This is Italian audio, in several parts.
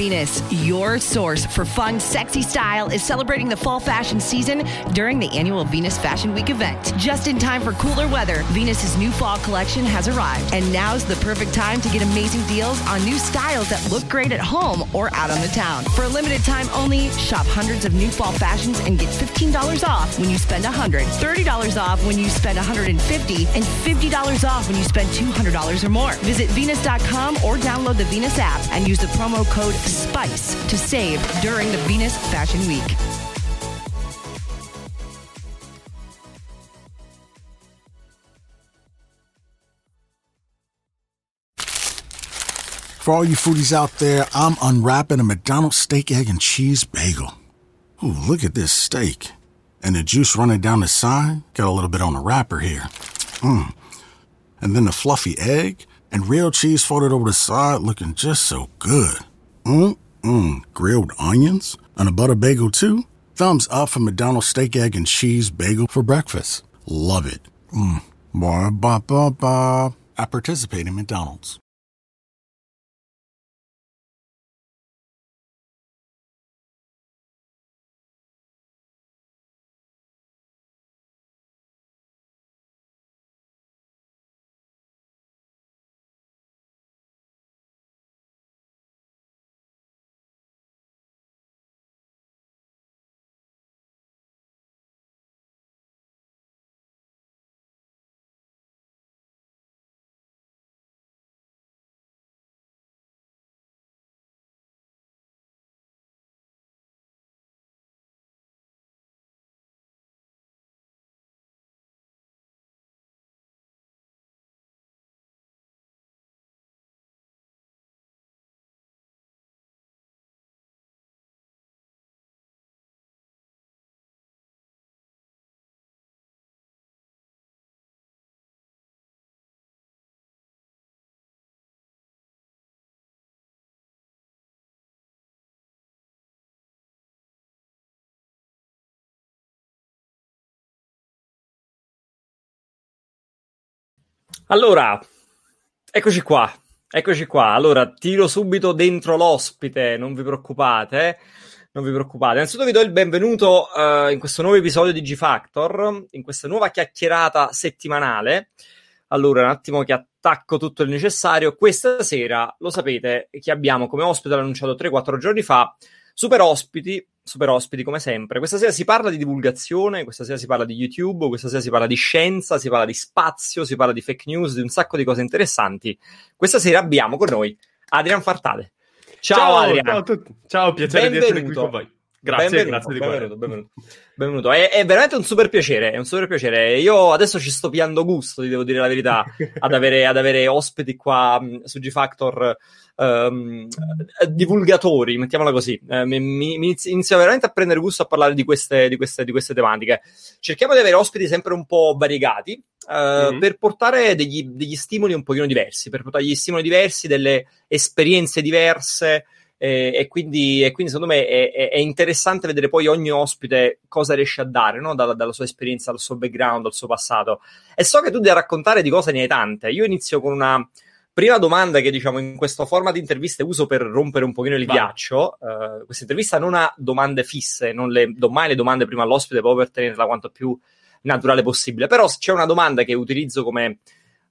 Venus, your source for fun, sexy style, is celebrating the fall fashion season during the annual Venus Fashion Week event. Just in time for cooler weather, Venus's new fall collection has arrived, and now's the perfect time to get amazing deals on new styles that look great at home or out on the town. For a limited time only, shop hundreds of new fall fashions and get $15 off when you spend 100, $30 off when you spend 150, and $50 off when you spend $200 or more. Visit Venus.com or download the Venus app and use the promo code SPICE to save during the Venus Fashion Week. For all you foodies out there, I'm unwrapping a McDonald's steak, egg, and cheese bagel. Ooh, look at this steak. And the juice running down the side. Got a little bit on the wrapper here. Mmm. And then the fluffy egg and real cheese folded over the side looking just so good. Mmm. Grilled onions and a butter bagel too. Thumbs up for McDonald's steak, egg, and cheese bagel for breakfast. Love it. Mmm. Ba ba ba ba. I participate in McDonald's. Allora, eccoci qua, eccoci qua. Allora, tiro subito dentro l'ospite, non vi preoccupate. Non vi preoccupate. Innanzitutto vi do il benvenuto uh, in questo nuovo episodio di G-Factor, in questa nuova chiacchierata settimanale. Allora, un attimo che attacco tutto il necessario. Questa sera, lo sapete, che abbiamo come ospite, l'ho annunciato 3-4 giorni fa, super ospiti, super ospiti come sempre. Questa sera si parla di divulgazione, questa sera si parla di YouTube, questa sera si parla di scienza, si parla di spazio, si parla di fake news, di un sacco di cose interessanti. Questa sera abbiamo con noi Adrian Fartale. Ciao, ciao Adrian. Ciao a tutti. Ciao, piacere benvenuto. di essere qui con voi. Grazie, benvenuto, grazie di benvenuto, benvenuto, benvenuto. È, è, veramente un super piacere, è un super piacere. Io adesso ci sto piando gusto, ti devo dire la verità, ad avere, ad avere ospiti qua mh, su G-Factor um, divulgatori, mettiamola così. Uh, mi, mi inizio, inizio, veramente a prendere gusto a parlare di queste, di queste, di queste tematiche. Cerchiamo di avere ospiti sempre un po' variegati uh, mm-hmm. per portare degli, degli stimoli un pochino diversi, per portare degli stimoli diversi, delle esperienze diverse. Eh, e, quindi, e, quindi, secondo me è, è, è, interessante vedere poi ogni ospite cosa riesce a dare no? dalla, dalla, sua esperienza, dal suo background, dal suo passato. E so che tu devi raccontare di cose ne hai tante. Io inizio con una prima domanda che diciamo in questo format di interviste uso per rompere un pochino il Vai. ghiaccio. Uh, questa intervista non ha domande fisse, non le do mai le domande prima all'ospite proprio per tenerla quanto più naturale possibile. Però c'è una domanda che utilizzo come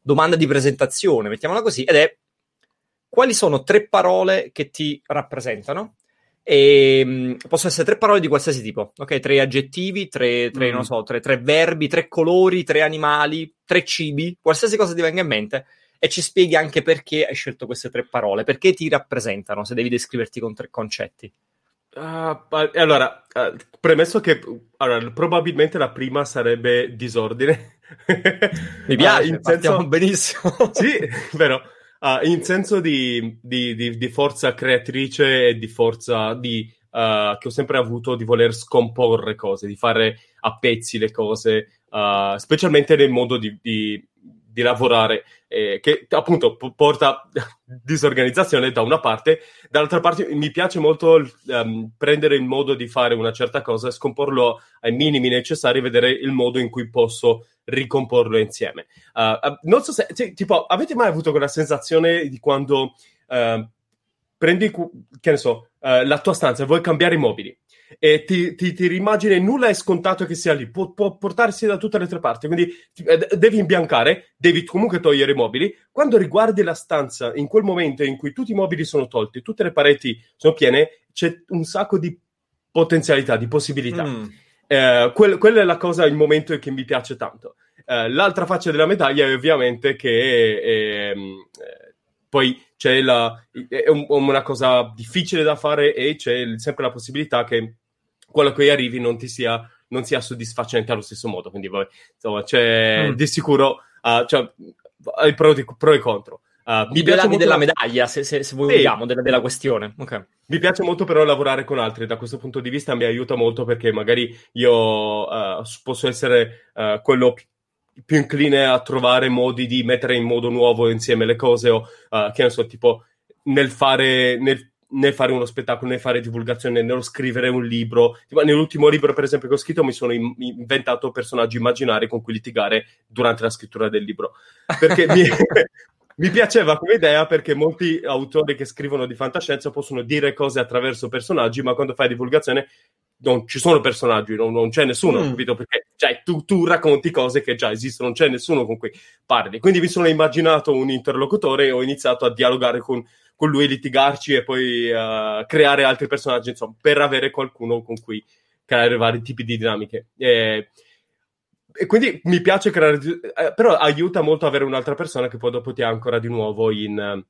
domanda di presentazione, mettiamola così, ed è quali sono tre parole che ti rappresentano? E um, possono essere tre parole di qualsiasi tipo, ok? Tre aggettivi, tre, tre, mm. non so, tre, tre, verbi, tre colori, tre animali, tre cibi, qualsiasi cosa ti venga in mente. E ci spieghi anche perché hai scelto queste tre parole, perché ti rappresentano, se devi descriverti con tre concetti. Uh, allora, uh, premesso che allora, probabilmente la prima sarebbe disordine. Mi piace, uh, in senso... benissimo. sì, vero. Uh, in senso di, di, di, di, forza creatrice e di forza di, uh, che ho sempre avuto di voler scomporre cose, di fare a pezzi le cose, uh, specialmente nel modo di, lavorare, eh, che appunto p- porta disorganizzazione da una parte, dall'altra parte mi piace molto um, prendere il modo di fare una certa cosa e scomporlo ai minimi necessari, vedere il modo in cui posso ricomporlo insieme. Uh, non so se, cioè, tipo, avete mai avuto quella sensazione di quando uh, prendi, che ne so, uh, la tua stanza e vuoi cambiare i mobili e ti, ti, ti rimmagini nulla è scontato che sia lì, può, può, portarsi da tutte le tre parti, quindi ti, eh, devi imbiancare, devi comunque togliere i mobili. Quando riguardi la stanza, in quel momento in cui tutti i mobili sono tolti, tutte le pareti sono piene, c'è un sacco di potenzialità, di possibilità. Mm. Eh, quel, quella è la cosa, il momento che mi piace tanto. Eh, l'altra faccia della medaglia è ovviamente che ehm, eh, poi c'è la, è un, una cosa difficile da fare e c'è sempre la possibilità che quello a cui arrivi non ti sia, non sia soddisfacente allo stesso modo. Quindi, vabbè, insomma, c'è mm. di sicuro uh, cioè, il pro, pro e contro. Uh, mi piace molto della medaglia, se, se, se vogliamo, sì. della, della, questione. Okay. Mi piace molto però lavorare con altri, da questo punto di vista mi aiuta molto perché magari io uh, posso essere uh, quello più incline a trovare modi di mettere in modo nuovo insieme le cose o che ne so, tipo nel fare, nel né fare uno spettacolo, né fare divulgazione, né scrivere un libro. Tipo, nell'ultimo libro, per esempio, che ho scritto, mi sono in- inventato personaggi immaginari con cui litigare durante la scrittura del libro. Perché mi, mi piaceva come idea perché molti autori che scrivono di fantascienza possono dire cose attraverso personaggi, ma quando fai divulgazione non ci sono personaggi, non, non c'è nessuno, mm. capito? Perché cioè, tu, tu, racconti cose che già esistono, non c'è nessuno con cui parli. Quindi mi sono immaginato un interlocutore e ho iniziato a dialogare con con lui litigarci e poi uh, creare altri personaggi, insomma, per avere qualcuno con cui creare vari tipi di dinamiche. E, e quindi mi piace creare, eh, però aiuta molto avere un'altra persona che poi dopo ti ancora di nuovo in,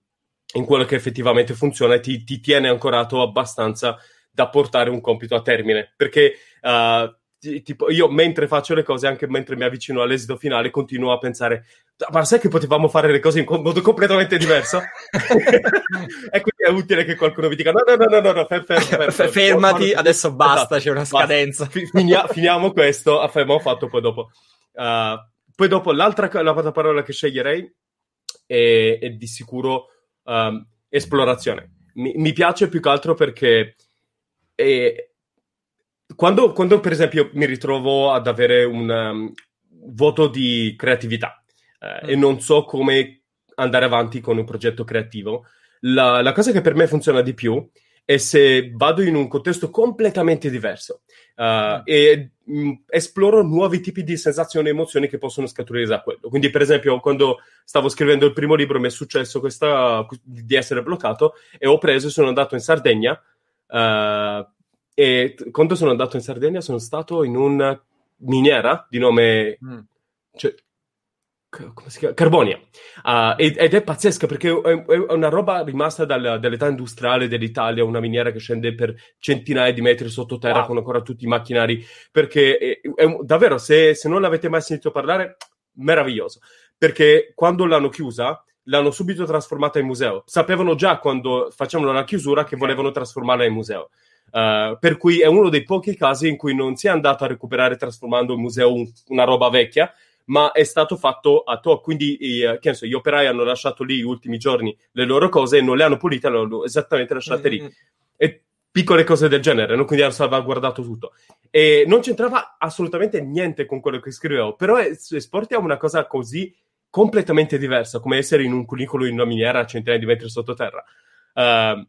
in quello che effettivamente funziona e ti, ti, tiene ancorato abbastanza da portare un compito a termine. Perché uh, tipo, io mentre faccio le cose, anche mentre mi avvicino all'esito finale, continuo a pensare, ma sai che potevamo fare le cose in modo completamente diverso? e quindi è utile che qualcuno vi dica, no, no, no, no, no, fer, fer, fer, fermati, adesso basta, esatto, c'è una scadenza. Finia, finiamo questo, abbiamo fatto poi dopo. Uh, poi dopo l'altra la parola che sceglierei è, è di sicuro um, esplorazione. Mi, mi, piace più che altro perché... È, quando, quando, per esempio mi ritrovo ad avere un um, voto di creatività eh, mm. e non so come andare avanti con un progetto creativo, la, la, cosa che per me funziona di più è se vado in un contesto completamente diverso uh, e mh, mm, esploro nuovi tipi di sensazioni e emozioni che possono scaturire da quello. Quindi, per esempio, quando stavo scrivendo il primo libro mi è successo questa, di essere bloccato e ho preso e sono andato in Sardegna. Uh, e quando sono andato in Sardegna sono stato in una miniera di nome... Mm. Cioè, come si chiama? Carbonia. Uh, ed, ed, è pazzesca perché è, è una roba rimasta dal, dall'età industriale dell'Italia, una miniera che scende per centinaia di metri sottoterra wow. con ancora tutti i macchinari. Perché è, è, davvero, se, se, non l'avete mai sentito parlare, meraviglioso. Perché quando l'hanno chiusa, l'hanno subito trasformata in museo. Sapevano già quando facevano la chiusura che volevano trasformarla in museo. Uh, per cui è uno dei pochi casi in cui non si è andato a recuperare trasformando il museo un, una roba vecchia, ma è stato fatto a to. Quindi eh, so, gli operai hanno lasciato lì gli ultimi giorni le loro cose e non le hanno pulite, le hanno esattamente lasciate mm-hmm. lì. E piccole cose del genere, no? quindi hanno salvaguardato tutto. E non c'entrava assolutamente niente con quello che scrivevo, però esporti a una cosa così completamente diversa, come essere in un cunicolo in una miniera a centinaia di metri sottoterra. Uh,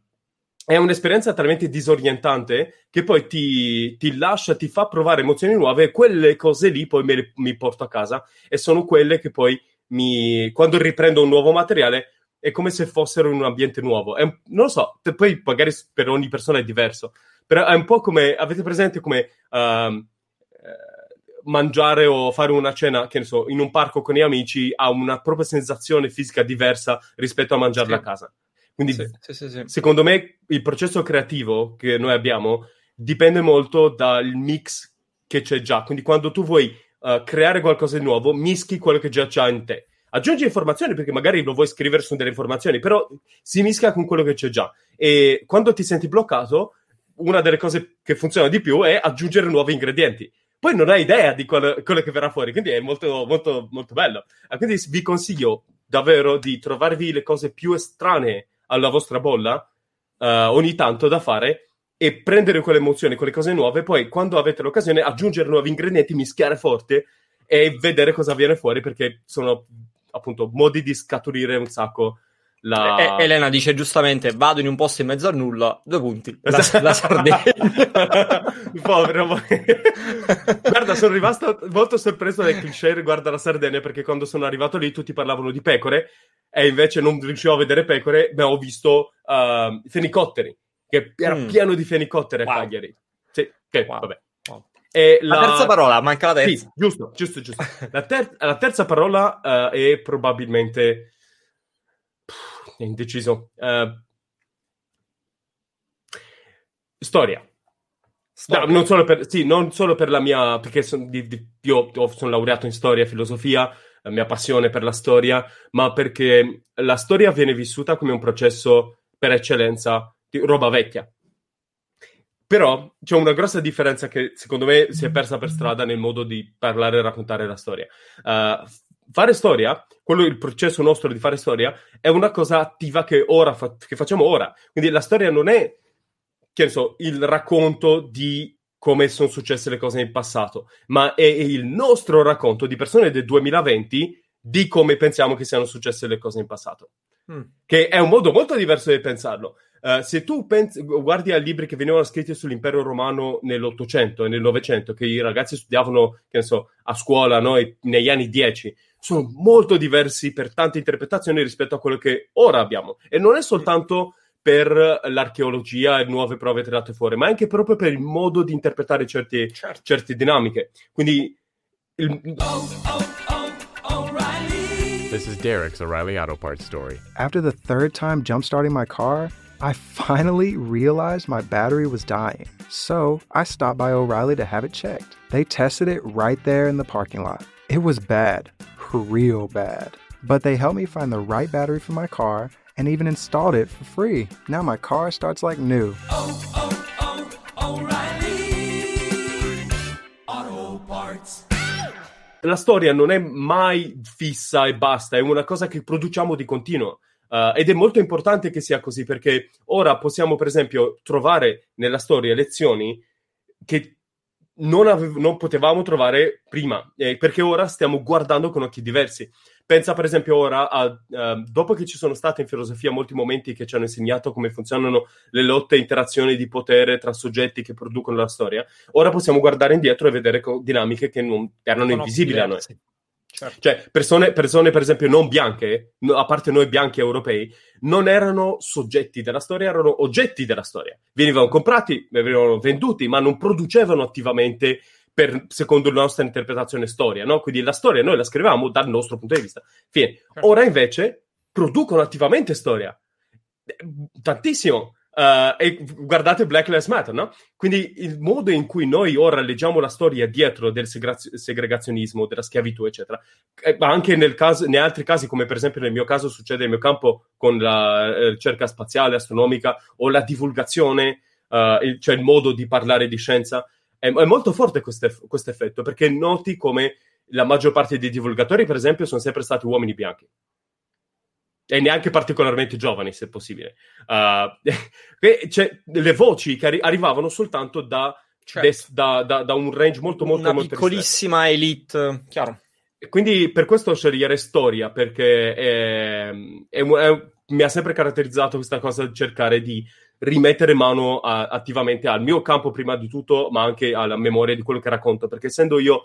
è un'esperienza talmente disorientante che poi ti, ti, lascia, ti fa provare emozioni nuove e quelle cose lì poi le, mi porto a casa e sono quelle che poi mi, quando riprendo un nuovo materiale è come se fossero in un ambiente nuovo. È, non lo so, poi magari per ogni persona è diverso, però è un po' come, avete presente come uh, mangiare o fare una cena, che ne so, in un parco con gli amici ha una propria sensazione fisica diversa rispetto a mangiarla sì. a casa. Quindi, sì, sì, secondo me, il processo creativo che noi abbiamo dipende molto dal mix che c'è già. Quindi, quando tu vuoi uh, creare qualcosa di nuovo, mischi quello che già c'è in te. Aggiungi informazioni perché magari lo vuoi scrivere su delle informazioni, però si mischia con quello che c'è già. E quando ti senti bloccato, una delle cose che funziona di più è aggiungere nuovi ingredienti. Poi non hai idea di quello, quello che verrà fuori, quindi è molto, molto, molto bello. Quindi vi consiglio davvero di trovarvi le cose più estranee alla vostra bolla uh, ogni tanto da fare e prendere quelle emozioni, quelle cose nuove, poi quando avete l'occasione aggiungere nuovi ingredienti, mischiare forte e vedere cosa viene fuori perché sono appunto modi di scaturire un sacco la... E- Elena dice giustamente: Vado in un posto in mezzo al nulla, due punti. La, Esatto. la Sardegna. Povero. Guarda, sono rimasto molto sorpreso dai cliché riguardo alla Sardegna perché quando sono arrivato lì tutti parlavano di pecore e invece non riuscivo a vedere pecore, ma ho visto uh, fenicotteri, che era Mm. pieno di fenicotteri a Wow. Cagliari. Sì, che Wow. vabbè. Wow. E La terza parola, manca la Sì, terza. giusto, giusto, giusto. La, ter- la terza parola eh, è probabilmente è indeciso. Eh, storia. No, non, solo per, sì, non solo per la mia, perché son- di- di- io sono laureato in storia e filosofia, la mia passione per la storia, ma perché la storia viene vissuta come un processo per eccellenza di roba vecchia. Però c'è una grossa differenza che secondo me si è persa per strada nel modo di parlare e raccontare la storia. Uh, fare storia, quello il processo nostro di fare storia, è una cosa attiva che ora fa- che facciamo ora. Quindi la storia non è che ne so, il racconto di come sono successe le cose in passato, ma è il nostro racconto di persone del 2020 di come pensiamo che siano successe le cose in passato. Mm. Che è un modo molto diverso di pensarlo. Uh, se tu pensi, guardi a libri che venivano scritti sull'impero romano nell'Ottocento e nel Novecento, che i ragazzi studiavano, che ne so, a scuola, no? Negli anni 10, sono molto diversi per tante interpretazioni rispetto a quello che ora abbiamo. E non è soltanto per l'archeologia e nuove prove tirate fuori, ma anche proprio per il modo di interpretare certi, Certo. certe dinamiche. Quindi il, This is Derek's O'Reilly Auto Parts story. After the third time jumpstarting my car, I finally realized my battery was dying. So I stopped by O'Reilly to have it checked. They tested it right there in the parking lot. It was bad, real bad. But they helped me find the right battery for my car and even installed it for free. Now my car starts like new. la storia non è mai fissa e basta, è una cosa che produciamo di continuo. Uh, ed è molto importante che sia così perché ora possiamo, per esempio, trovare nella storia lezioni che non, avev- non potevamo trovare prima, eh, perché ora stiamo guardando con occhi diversi. Pensa, per esempio, ora a uh, dopo che ci sono stati in filosofia molti momenti che ci hanno insegnato come funzionano le lotte e interazioni di potere tra soggetti che producono la storia, ora possiamo guardare indietro e vedere co- dinamiche che non erano Sono invisibili a noi. Certo. Cioè, persone, persone, per esempio, non bianche, a parte noi bianchi europei, non erano soggetti della storia, erano oggetti della storia. Venivano comprati, venivano venduti, ma non producevano attivamente per, secondo la nostra interpretazione storia, no? Quindi la storia noi la scrivevamo dal nostro punto di vista. Fine. Ora invece producono attivamente storia. Eh, Tantissimo. Uh, e guardate Black Lives Matter, no? Quindi il modo in cui noi ora leggiamo la storia dietro del segrazio- segregazionismo, della schiavitù, eccetera, eh, ma anche nel caso, in altri casi, come per esempio nel mio caso succede nel mio campo con la eh, ricerca spaziale, astronomica o la divulgazione, uh, il- cioè il modo di parlare di scienza, è, è molto forte questo effetto perché noti come la maggior parte dei divulgatori, per esempio, sono sempre stati uomini bianchi e neanche particolarmente giovani, se possibile. Uh, cioè, le voci che arri- arrivavano soltanto da, Certo. des- da, da- da un range molto, molto, Una molto piccolissima elite, chiaro. ristretto. Quindi per questo scegliere storia, perché è- è un- è- mi ha sempre caratterizzato questa cosa di cercare di rimettere mano a- attivamente al mio campo prima di tutto, ma anche alla memoria di quello che racconto, perché essendo io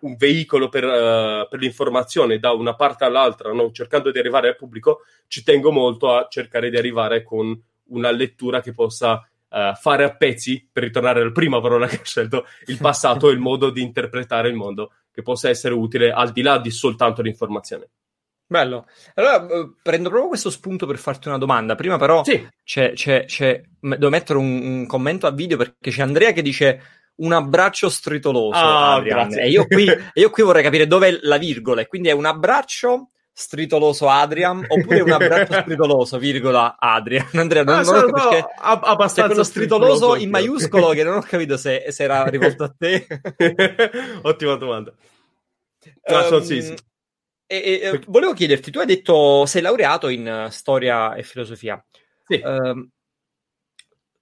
un veicolo per, eh, per l'informazione da una parte all'altra, no? cercando di arrivare al pubblico, ci tengo molto a cercare di arrivare con una lettura che possa eh, fare a pezzi, per ritornare alla prima parola che ho scelto, il passato e il modo di interpretare il mondo, che possa essere utile al di là di soltanto l'informazione. Bello. Allora eh, prendo proprio questo spunto per farti una domanda. Prima, però, Sì, c'è, c'è- c'è- devo mettere un, un commento a video perché c'è Andrea che dice un abbraccio stritoloso. Grazie. E io qui, e io qui vorrei capire dove è la virgola. E quindi è un abbraccio stritoloso Adrian oppure un abbraccio stritoloso, virgola Adrian. Andrea, non, Ah, non capito perché ab- abbastanza quello stritoloso stritoloso in maiuscolo che non ho capito se, se era rivolto a te. Ottima domanda. So- Ehm, sì, sì. E, e, eh, volevo chiederti, tu hai detto sei laureato in storia e filosofia. Sì. Ehm,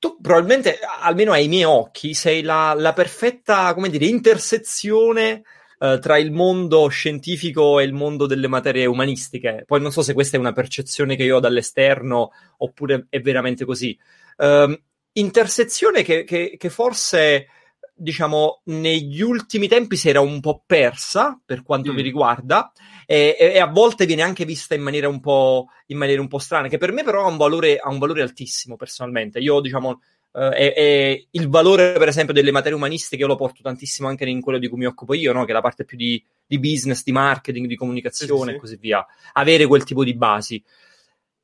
tu probabilmente, almeno ai miei occhi, sei la, la perfetta, come dire, intersezione eh, tra il mondo scientifico e il mondo delle materie umanistiche. Poi non so se questa è una percezione che io ho dall'esterno oppure è veramente così. Um, intersezione che, che, che forse diciamo, negli ultimi tempi si era un po' persa per quanto mm. mi riguarda e, e, a volte viene anche vista in maniera un po', in maniera un po strana, che per me però ha un valore, ha un valore altissimo personalmente. Io, diciamo, Uh, e, e, il valore, per esempio, delle materie umanistiche io lo porto tantissimo anche in quello di cui mi occupo io, no? che è la parte più di, di business, di marketing, di comunicazione sì, sì. e così via. Avere quel tipo di basi.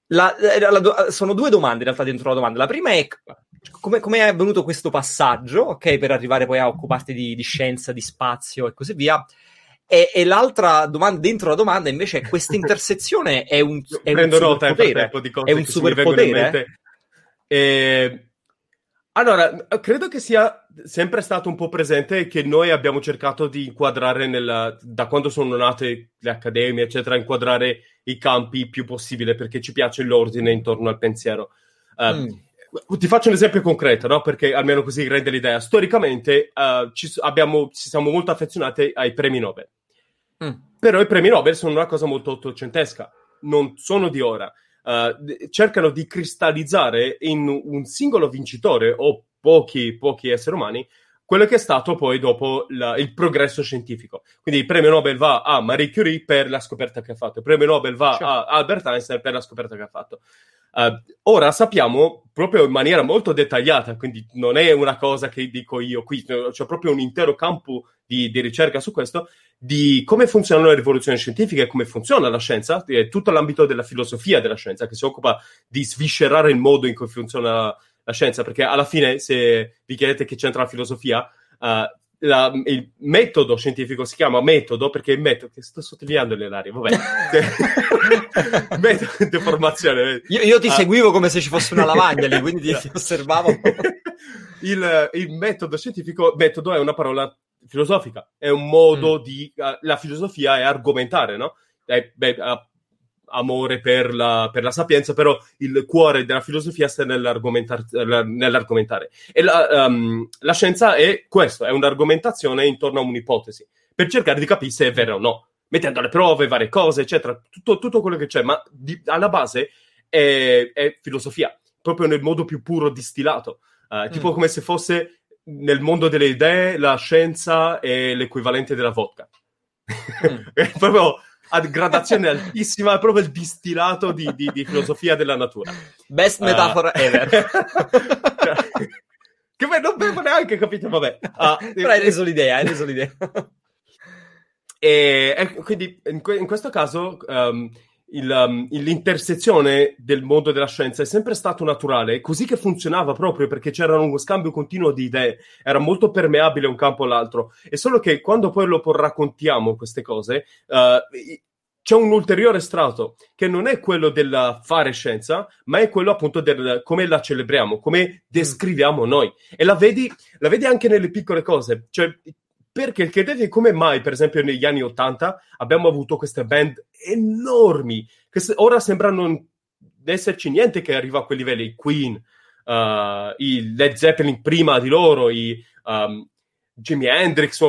La, la, la, sono due domande in realtà dentro la domanda. La prima è come, come è avvenuto questo passaggio, ok, per arrivare poi a occuparti di, di scienza, di spazio e così via. E, e, l'altra domanda dentro la domanda invece è questa intersezione è un, è un superpotere. È un superpotere. Eh, allora, credo che sia sempre stato un po' presente che noi abbiamo cercato di inquadrare nella, da quando sono nate le accademie, eccetera, inquadrare i campi il più possibile perché ci piace l'ordine intorno al pensiero. Uh, mm. Ti faccio un esempio concreto, no? Perché almeno così rende l'idea. Storicamente uh, ci, abbiamo, ci, siamo molto affezionati ai premi Nobel. Mm. Però i premi Nobel sono una cosa molto ottocentesca, non sono di ora. Uh, cercano di cristallizzare in un singolo vincitore o pochi, pochi esseri umani quello che è stato poi dopo la, il progresso scientifico. Quindi il premio Nobel va a Marie Curie per la scoperta che ha fatto, il premio Nobel va certo. a Albert Einstein per la scoperta che ha fatto. Uh, ora sappiamo proprio in maniera molto dettagliata, quindi non è una cosa che dico io qui, c'è proprio un intero campo di, di ricerca su questo, di come funzionano le rivoluzioni scientifiche come funziona la scienza, è tutto l'ambito della filosofia della scienza che si occupa di sviscerare il modo in cui funziona la scienza, perché alla fine se vi chiedete che c'entra la filosofia, uh, la, il metodo scientifico si chiama metodo perché il metodo che sto sottolineando nell'aria vabbè metodo di formazione io, io ti ah. seguivo come se ci fosse una lavagna lì quindi ti, ti osservavo il, il, metodo scientifico metodo è una parola filosofica è un modo mm. di uh, la filosofia è argomentare no? È, beh, amore per la, per la, sapienza, però il cuore della filosofia sta nell'argomentare. nell'argomentare. E la, um, la, scienza è questo, è un'argomentazione intorno a un'ipotesi, per cercare di capire se è vero o no, mettendo le prove, varie cose, eccetera, tutto, tutto quello che c'è, ma di, alla base è, è, filosofia, proprio nel modo più puro distillato, uh, tipo mm. come se fosse nel mondo delle idee la scienza è l'equivalente della vodka. Mm. è proprio a gradazione altissima, è proprio il distillato di, di, di filosofia della natura. Best metafora uh, ever. che beh, non avevo neanche capito, vabbè. Uh, Però hai reso l'idea, hai reso l'idea. e, e, quindi in, in questo caso um, il, um, l'intersezione del mondo della scienza è sempre stato naturale, così che funzionava proprio perché c'era uno scambio continuo di idee, era molto permeabile un campo all'altro. E solo che quando poi lo raccontiamo queste cose, uh, c'è un ulteriore strato che non è quello del fare scienza, ma è quello appunto del come la celebriamo, come descriviamo noi. E la vedi, la vedi anche nelle piccole cose. Cioè, perché chiedete come mai, per esempio, negli anni Ottanta abbiamo avuto queste band enormi, che ora sembrano esserci niente che arriva a quei livelli. I Queen, uh, i Led Zeppelin prima di loro, i um, Jimi Hendrix,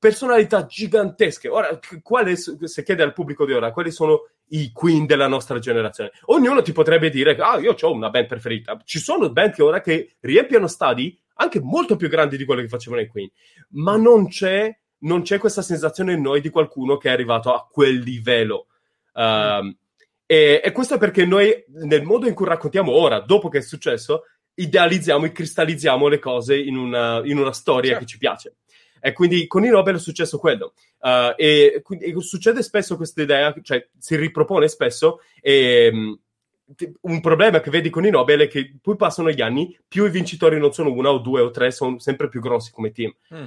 personalità gigantesche. Ora, quale, se chiede al pubblico di ora, quali sono i Queen della nostra generazione? Ognuno ti potrebbe dire, ah, io ho una band preferita. Ci sono band che ora che riempiono stadi anche molto più grandi di quello che facevano i Queen, ma non c'è, non c'è questa sensazione in noi di qualcuno che è arrivato a quel livello. Uh, e, e, questo è perché noi, nel modo in cui raccontiamo ora, dopo che è successo, idealizziamo e cristallizziamo le cose in una, in una storia certo. che ci piace. E quindi con i Nobel è successo quello. Uh, e, quindi, e succede spesso questa idea, cioè si ripropone spesso e un problema che vedi con i Nobel è che poi passano gli anni, più i vincitori non sono una o due o tre, sono sempre più grossi come team. Mm.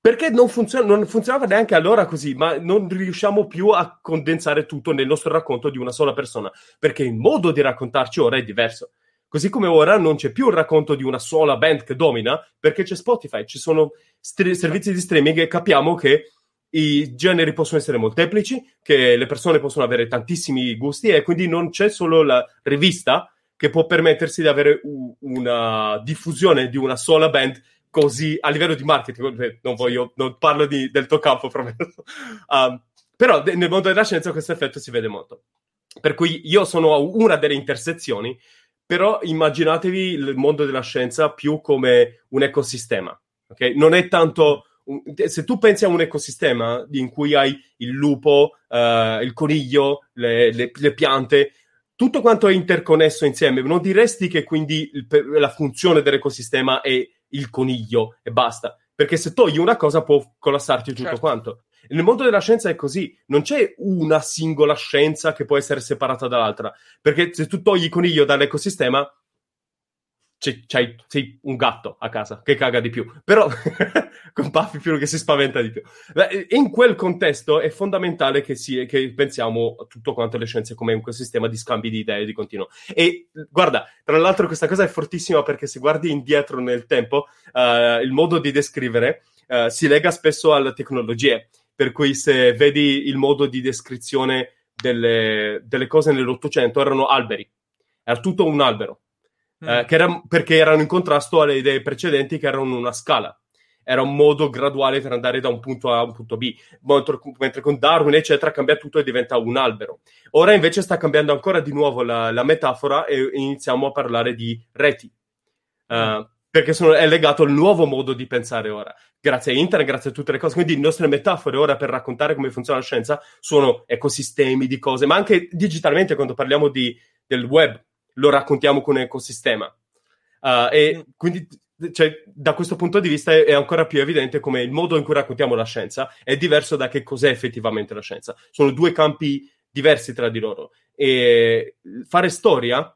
Perché non, funziona, non, funzionava neanche allora così, ma non riusciamo più a condensare tutto nel nostro racconto di una sola persona, perché il modo di raccontarci ora è diverso. Così come ora non c'è più il racconto di una sola band che domina, perché c'è Spotify, ci sono st- servizi di streaming e capiamo che i generi possono essere molteplici, che le persone possono avere tantissimi gusti e quindi non c'è solo la rivista che può permettersi di avere una diffusione di una sola band così a livello di marketing. Non voglio, non parlo di, del tuo campo, promesso. Um, però de- nel mondo della scienza questo effetto si vede molto. Per cui io sono una delle intersezioni, però immaginatevi il mondo della scienza più come un ecosistema. Okay? Non è tanto se tu pensi a un ecosistema in cui hai il lupo, uh, il coniglio, le, le, le, piante, tutto quanto è interconnesso insieme, non diresti che quindi il, la funzione dell'ecosistema è il coniglio e basta. Perché se togli una cosa può collassarti tutto certo. quanto. Nel mondo della scienza è così, non c'è una singola scienza che può essere separata dall'altra, perché se tu togli il coniglio dall'ecosistema, c'è, c'hai, sei un gatto a casa che caga di più, però con Puffy più che si spaventa di più. In quel contesto è fondamentale che, si, che pensiamo a tutto quanto le scienze come un sistema di scambi di idee di continuo. E guarda, tra l'altro questa cosa è fortissima perché se guardi indietro nel tempo, uh, il modo di descrivere uh, si lega spesso alle tecnologie, per cui se vedi il modo di descrizione delle, delle cose nell'Ottocento erano alberi, era tutto un albero eh, mm. era, perché erano in contrasto alle idee precedenti che erano una scala. Era un modo graduale per andare da un punto A a un punto B. Mentre con Darwin, eccetera, cambia tutto e diventa un albero. Ora invece sta cambiando ancora di nuovo la, la metafora e iniziamo a parlare di reti. Uh, perché sono, è legato al nuovo modo di pensare ora. Grazie a internet, grazie a tutte le cose. Quindi le nostre metafore ora per raccontare come funziona la scienza sono ecosistemi di cose, ma anche digitalmente quando parliamo di, del web, lo raccontiamo con un ecosistema. Uh, e quindi cioè, da questo punto di vista è, è, ancora più evidente come il modo in cui raccontiamo la scienza è diverso da che cos'è effettivamente la scienza. Sono due campi diversi tra di loro. E fare storia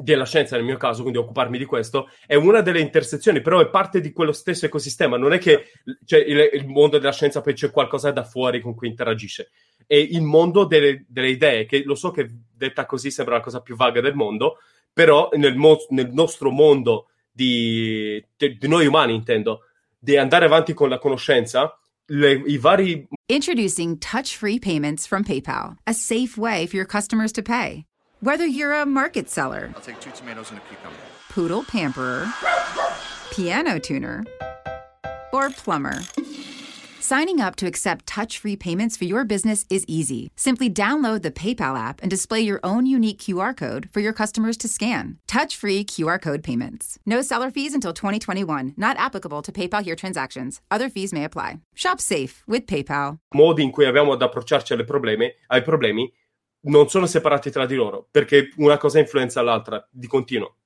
della scienza, nel mio caso, quindi occuparmi di questo, è una delle intersezioni, però è parte di quello stesso ecosistema. Non è che cioè, il, il, mondo della scienza poi c'è qualcosa da fuori con cui interagisce. È il mondo delle, delle, idee, che lo so che detta così sembra la cosa più vaga del mondo, però nel, mo- nel nostro mondo di, di, di, noi umani, intendo, di andare avanti con la conoscenza, le, i vari... Introducing touch-free payments from PayPal, a safe way for your customers to pay. Whether you're a market seller, I'll take two tomatoes and a cucumber. Poodle pamperer, piano tuner, or plumber. Signing up to accept touch free payments for your business is easy. Simply download the PayPal app and display your own unique QR code for your customers to scan. Touch free QR code payments. No seller fees until 2021, not applicable to PayPal here transactions. Other fees may apply. Shop safe with PayPal. Modi in cui abbiamo ad approcciarci alle problemi, ai problemi non sono separati tra di loro, perché una cosa influenza l'altra di continuo.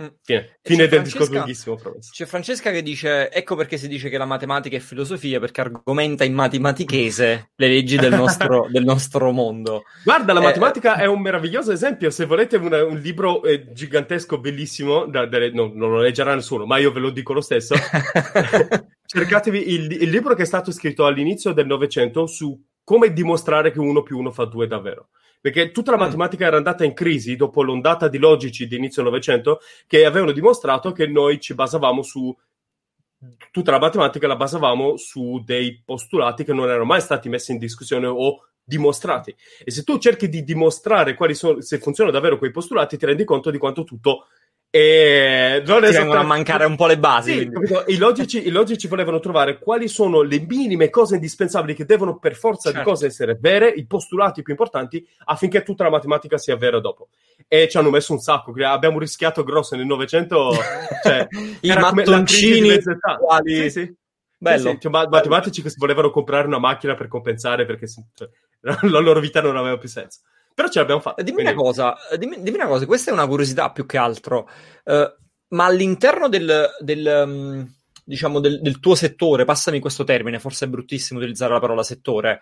Mm. Fine, Fine del discorso lunghissimo. Promesso. C'è Francesca che dice: Ecco perché si dice che la matematica è filosofia, perché argomenta in matematichese le leggi del nostro, del nostro mondo. Guarda, la eh, matematica è un meraviglioso esempio. Se volete una, un libro eh, gigantesco, bellissimo, da, da, no, non lo leggerà nessuno, ma io ve lo dico lo stesso. Cercatevi il, il libro che è stato scritto all'inizio del Novecento su come dimostrare che uno più uno fa due davvero. Perché tutta la mm. matematica era andata in crisi dopo l'ondata di logici di inizio Novecento che avevano dimostrato che noi ci basavamo su tutta la matematica la basavamo su dei postulati che non erano mai stati messi in discussione o dimostrati. E se tu cerchi di dimostrare quali sono, se funzionano davvero quei postulati, ti rendi conto di quanto tutto e non è a mancare un po' le basi. Sì, I, logici, I, logici, volevano trovare quali sono le minime cose indispensabili che devono per forza certo. di cose essere vere, i postulati più importanti, affinché tutta la matematica sia vera dopo. E ci hanno messo un sacco. Abbiamo rischiato grosso nel Novecento. Cioè, I mattoncini. Quali... Sì, sì. Bello. Sì, sì. matematici che si volevano comprare una macchina per compensare perché cioè, la loro vita non aveva più senso. Però ce l'abbiamo fatta. Dimmi, quindi... una cosa, dimmi, dimmi, una cosa, questa è una curiosità più che altro, uh, ma all'interno del, del, um, diciamo del, del, tuo settore, passami questo termine, forse è bruttissimo utilizzare la parola settore,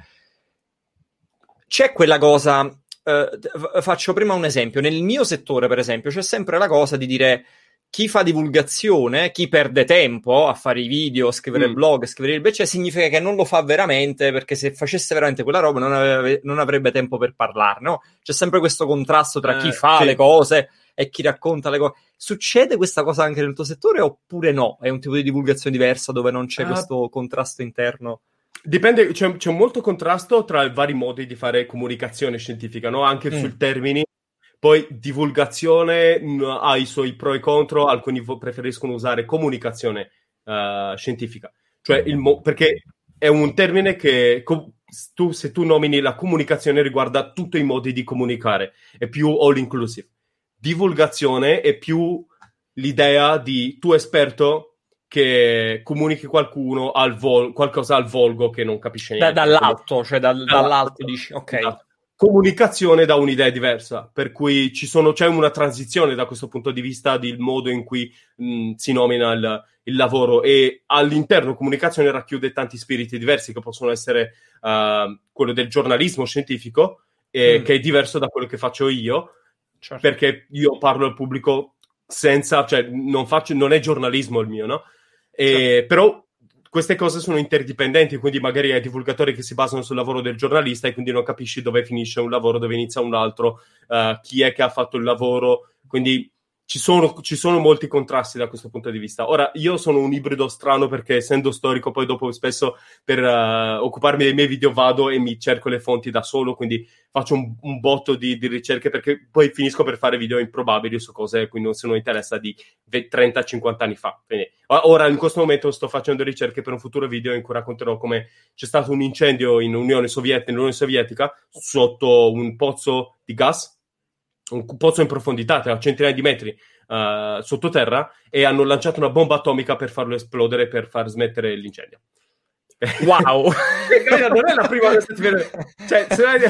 c'è quella cosa, uh, faccio prima un esempio, nel mio settore per esempio c'è sempre la cosa di dire chi fa divulgazione, chi perde tempo a fare i video, scrivere mm. blog, scrivere il becce, significa che non lo fa veramente, perché se facesse veramente quella roba non, avrebbe, non avrebbe tempo per parlarne. No? C'è sempre questo contrasto tra eh, chi fa sì. le cose e chi racconta le cose. Succede questa cosa anche nel tuo settore oppure no? È un tipo di divulgazione diversa dove non c'è uh, questo contrasto interno? Dipende, c'è, c'è, molto contrasto tra i vari modi di fare comunicazione scientifica, no? anche mm. sui termini poi divulgazione ha i suoi pro e contro, alcuni preferiscono usare comunicazione uh, scientifica. Cioè, mo- perché è un termine che co- tu, se tu nomini la comunicazione riguarda tutti i modi di comunicare, è più all inclusive. Divulgazione è più l'idea di tu esperto che comunichi qualcuno al vol- qualcosa al volgo che non capisce niente. Da, dall'alto, cioè dal, dall'alto dici, ok. Esatto. Comunicazione da un'idea diversa, per cui ci sono, c'è una transizione da questo punto di vista del modo in cui mh, si nomina il, il lavoro e all'interno comunicazione racchiude tanti spiriti diversi che possono essere uh, quello del giornalismo scientifico eh, mm. che è diverso da quello che faccio io certo. perché io parlo al pubblico senza cioè non faccio non è giornalismo il mio no e, certo. però queste cose sono interdipendenti, quindi magari hai divulgatori che si basano sul lavoro del giornalista e quindi non capisci dove finisce un lavoro, dove inizia un altro, uh, chi è che ha fatto il lavoro. Quindi ci sono, ci sono, molti contrasti da questo punto di vista. Ora, io sono un ibrido strano perché essendo storico, poi dopo spesso per uh, occuparmi dei miei video vado e mi cerco le fonti da solo, quindi faccio un, un botto di, di, ricerche perché poi finisco per fare video improbabili su cose cui non sono interessa di 30-50 anni fa. Quindi, ora, in questo momento, sto facendo ricerche per un futuro video in cui racconterò come c'è stato un incendio in Unione Sovietica, nell'Unione Sovietica sotto un pozzo di gas un pozzo in profondità, a centinaia di metri uh, sottoterra, e hanno lanciato una bomba atomica per farlo esplodere, per far smettere l'incendio. Wow! non è la prima volta che. Cioè, hai...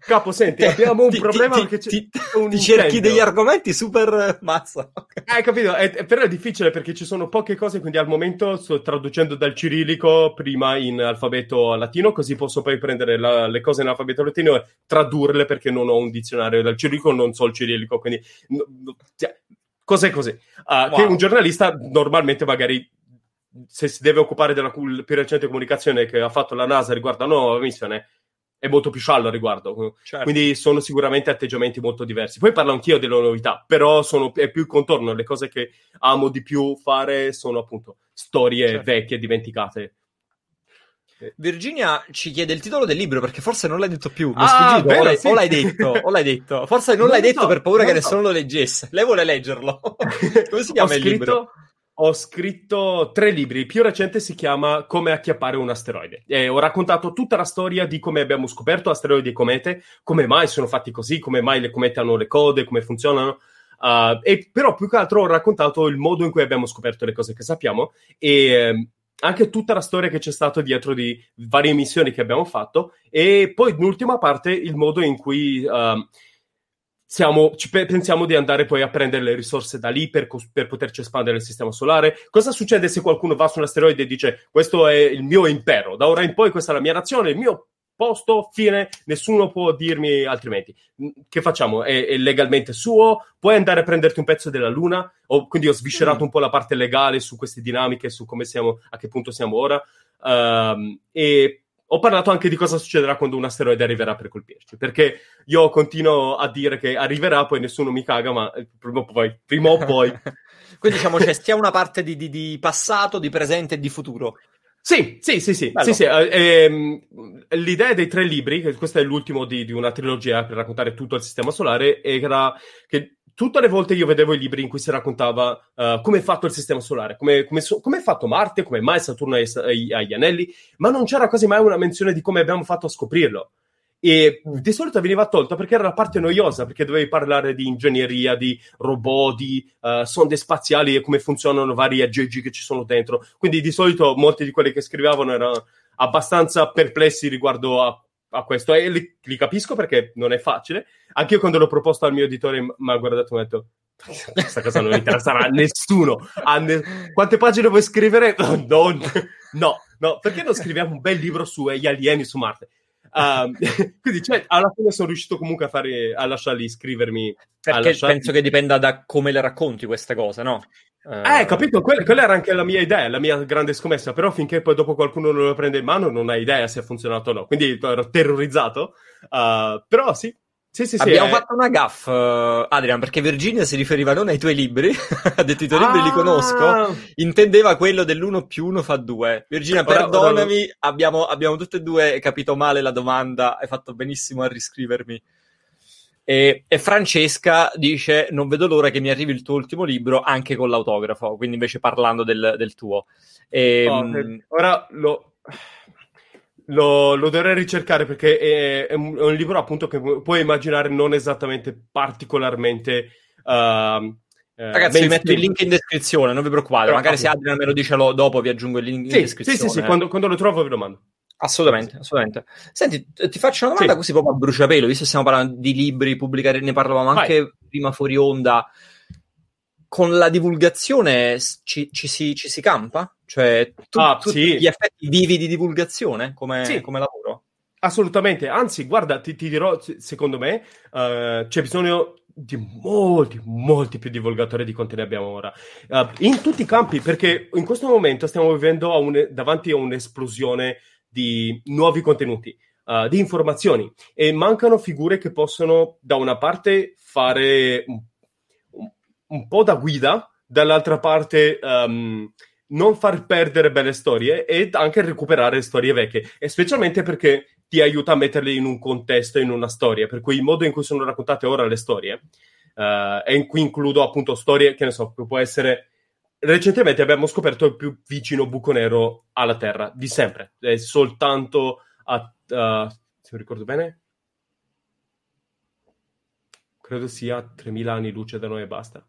Capo, senti, abbiamo un ti, problema ti, perché ti, un ti cerchi degli argomenti super mazza. Hai capito? È, è, però è difficile perché ci sono poche cose, quindi al momento sto traducendo dal cirillico prima in alfabeto latino, così posso poi prendere la, le cose in alfabeto latino e tradurle perché non ho un dizionario dal cirillico, non so il cirillico, quindi... No, no, cioè, cos'è così? Uh, wow. Che un giornalista normalmente magari se si deve occupare della più recente comunicazione che ha fatto la NASA riguardo a nuova missione, è molto più sciallo al riguardo. Certo. Quindi sono sicuramente atteggiamenti molto diversi. Poi parlo anch'io delle novità, però sono, è più il contorno. Le cose che amo di più fare sono appunto storie certo. vecchie, dimenticate. Virginia ci chiede il titolo del libro perché forse non l'hai detto più. Mi ah, sfuggito, vero, o, l'hai, sì. o, l'hai, detto, o l'hai detto. Forse non, non l'hai detto so, per paura che so. nessuno lo leggesse. Lei vuole leggerlo. Come si chiama il scritto, libro? Ho scritto tre libri. Il più recente si chiama Come acchiappare un asteroide. E ho raccontato tutta la storia di come abbiamo scoperto asteroidi e comete, come mai sono fatti così, come mai le comete hanno le code, come funzionano. Uh, e però più che altro ho raccontato il modo in cui abbiamo scoperto le cose che sappiamo e eh, anche tutta la storia che c'è stata dietro di varie missioni che abbiamo fatto e poi in ultima parte il modo in cui uh, siamo, ci pe- pensiamo di andare poi a prendere le risorse da lì per, cos- per, poterci espandere il sistema solare. Cosa succede se qualcuno va su un asteroide e dice questo è il mio impero, da ora in poi questa è la mia nazione, il mio posto, fine, nessuno può dirmi altrimenti. Che facciamo? È, è, legalmente suo? Puoi andare a prenderti un pezzo della Luna? O, quindi ho sviscerato mm. un po' la parte legale su queste dinamiche, su come siamo, a che punto siamo ora. Um, e ho parlato anche di cosa succederà quando un asteroide arriverà per colpirci, perché io continuo a dire che arriverà, poi nessuno mi caga, ma prima o poi, prima o poi. Quindi diciamo c'è sia una parte di, di, di, passato, di presente e di futuro. Sì, sì, sì, sì. sì, sì. Eh, ehm, l'idea dei tre libri, questo è l'ultimo di, di, una trilogia per raccontare tutto il sistema solare, era che tutte le volte io vedevo i libri in cui si raccontava uh, come è fatto il sistema solare, come, come, so, come è fatto Marte, come mai Saturno ha gli anelli, ma non c'era quasi mai una menzione di come abbiamo fatto a scoprirlo. E di solito veniva tolta perché era la parte noiosa, perché dovevi parlare di ingegneria, di robot, di uh, sonde spaziali e come funzionano vari aggeggi che ci sono dentro. Quindi di solito molti di quelli che scrivevano erano abbastanza perplessi riguardo a a questo e li, li, capisco perché non è facile. Anche io quando l'ho proposto al mio editore mi ha guardato e mi ha detto questa cosa non interesserà a nessuno. A ne... Quante pagine vuoi scrivere? No, no, no, perché non scriviamo un bel libro sugli alieni su Marte? Uh, quindi cioè, alla fine sono riuscito comunque a, fare, a lasciarli scrivermi. Perché lasciarli... penso che dipenda da come le racconti queste cose, no? Eh, capito, quella, quella, era anche la mia idea, la mia grande scommessa, però finché poi dopo qualcuno non lo prende in mano non hai idea se ha funzionato o no, quindi ero terrorizzato, uh, però sì. Sì, sì, Abbiamo sì, fatto una gaff, uh, Adrian, perché Virginia si riferiva non ai tuoi libri, ha detto i tuoi ah! libri li conosco, intendeva quello dell'uno più uno fa due. Virginia, ora, perdonami, ora... Abbiamo, abbiamo tutte e due capito male la domanda, hai fatto benissimo a riscrivermi. E, e Francesca dice: Non vedo l'ora che mi arrivi il tuo ultimo libro anche con l'autografo. Quindi, invece, parlando del, del tuo. E, Oh, mh, eh, ora lo, lo, lo dovrei ricercare perché è, è un, è un libro appunto che pu- puoi immaginare non esattamente particolarmente eh, Ragazzi, vi metto il link in descrizione, non vi preoccupate. Però, Magari se. Adrian me lo dice lo- dopo, vi aggiungo il link in Sì, sì, descrizione. sì, sì, quando, quando lo trovo ve lo mando. Assolutamente, assolutamente. Senti, ti faccio una domanda Sì. così proprio a bruciapelo, visto che stiamo parlando di libri, pubblicare, ne parlavamo anche prima fuori onda. Con la divulgazione ci, ci si, ci si campa? Cioè, tu, Ah, tutti sì. gli effetti vivi di divulgazione come, Sì. come lavoro? Assolutamente, anzi, guarda, ti, ti dirò, se- secondo me eh, c'è bisogno di molti, molti più divulgatori di quanti ne abbiamo ora. Eh, in tutti i campi, perché in questo momento stiamo vivendo a un- davanti a un'esplosione di nuovi contenuti, eh, di informazioni, e mancano figure che possono, da una parte, fare un, un- un po' da guida, dall'altra parte... ehm, non far perdere belle storie e anche recuperare storie vecchie, e specialmente perché ti aiuta a metterle in un contesto, in una storia. Per cui il modo in cui sono raccontate ora le storie, eh, e in cui includo appunto storie che ne so, che può essere. Recentemente abbiamo scoperto il più vicino buco nero alla Terra di sempre, è soltanto a. a- se ricordo bene, credo sia a 3000 anni luce da noi e basta.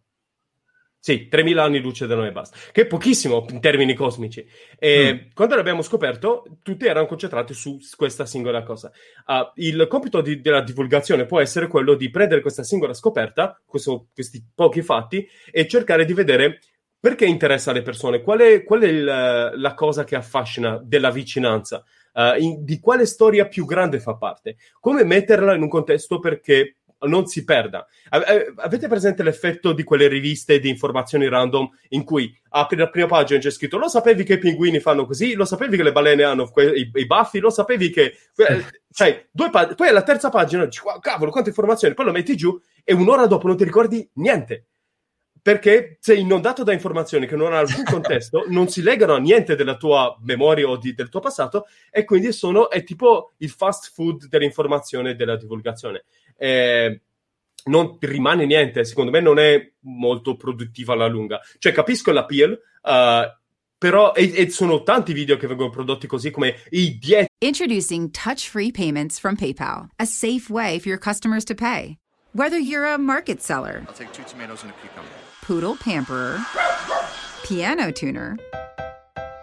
Sì, 3000 anni luce da noi e basta, che è pochissimo in termini cosmici. E quando l'abbiamo scoperto, tutti erano concentrati su questa singola cosa. Ah, il compito di- della divulgazione può essere quello di prendere questa singola scoperta, questo- questi pochi fatti, e cercare di vedere perché interessa alle persone, qual è, qual è il- la cosa che affascina della vicinanza, Ah, in- di quale storia più grande fa parte, come metterla in un contesto perché non si perda. A- Avete presente l'effetto di quelle riviste di informazioni random in cui apri la prima pagina e c'è scritto lo sapevi che i pinguini fanno così, lo sapevi che le balene hanno que- i, i baffi, lo sapevi che... Cioè, due pag- poi alla terza pagina dici, "Wow, cavolo, quante informazioni, poi lo metti giù e un'ora dopo non ti ricordi niente. Perché sei inondato da informazioni che non hanno alcun contesto, non si legano a niente della tua memoria o di- del tuo passato, e quindi sono, è tipo il fast food dell'informazione e della divulgazione. Eh, non rimane niente, secondo me non è molto produttiva alla lunga. Cioè, capisco l'appeal, eh, però e, e sono tanti video che vengono prodotti così come i 10 Introducing touch free payments from PayPal, a safe way for your customers to pay. Whether you're a market seller, I'll take two tomatoes and a cucumber. Poodle pamperer, piano tuner,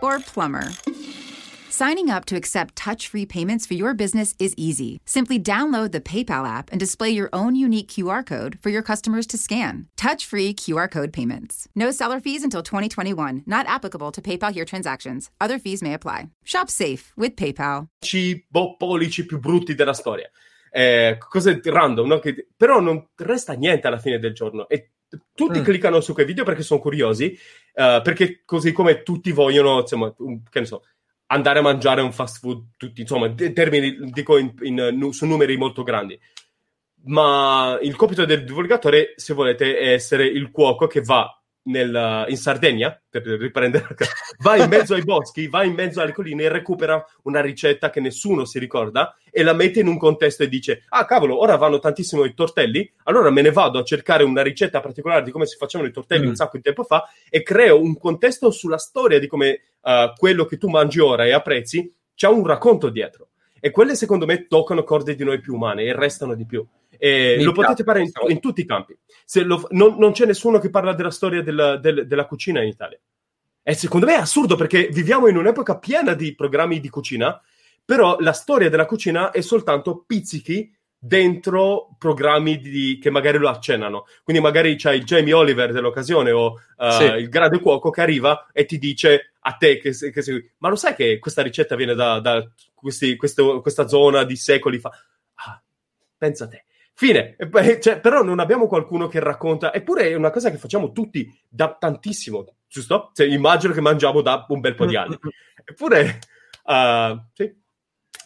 or plumber. Signing up to accept touch free payments for your business is easy. Simply download the PayPal app and display your own unique QR code for your customers to scan. Touch free QR code payments. No seller fees until 2021, not applicable to PayPal here transactions. Other fees may apply. Shop safe with PayPal. bo- pollici più brutti della storia. Eh, cose random, no? Che- però non resta niente alla fine del giorno. E tutti Mm. cliccano su quei video perché sono curiosi, eh, perché così come tutti vogliono, insomma, un- che ne so, andare a mangiare un fast food, tutti, insomma, in termini, dico, in- in, su numeri molto grandi. Ma il compito del divulgatore, se volete, è essere il cuoco che va nel- in Sardegna, per riprendere, va in mezzo ai boschi, va in mezzo alle colline e recupera una ricetta che nessuno si ricorda e la mette in un contesto e dice: Ah, cavolo, ora vanno tantissimo i tortelli, allora me ne vado a cercare una ricetta particolare di come si facevano i tortelli Mm. un sacco di tempo fa e creo un contesto sulla storia di come eh, quello che tu mangi ora e apprezzi c'ha un racconto dietro. E quelle, secondo me, toccano corde di noi più umane e restano di più. E Mi lo potete fare in, in tutti i campi. Se lo- non, non c'è nessuno che parla della storia della, del- della cucina in Italia. E secondo me è assurdo perché viviamo in un'epoca piena di programmi di cucina, però la storia della cucina è soltanto pizzichi dentro programmi di- che magari lo accennano. Quindi magari c'è il Jamie Oliver dell'occasione o uh, Sì. il grande cuoco che arriva e ti dice a te che, che sei- ma lo sai che questa ricetta viene da, da questi- questo- questa zona di secoli fa? Ah, pensa a te. Fine, poi, cioè, però non abbiamo qualcuno che racconta, eppure è una cosa che facciamo tutti da tantissimo, giusto? Cioè, immagino che mangiamo da un bel po' di anni. Eppure, uh, sì.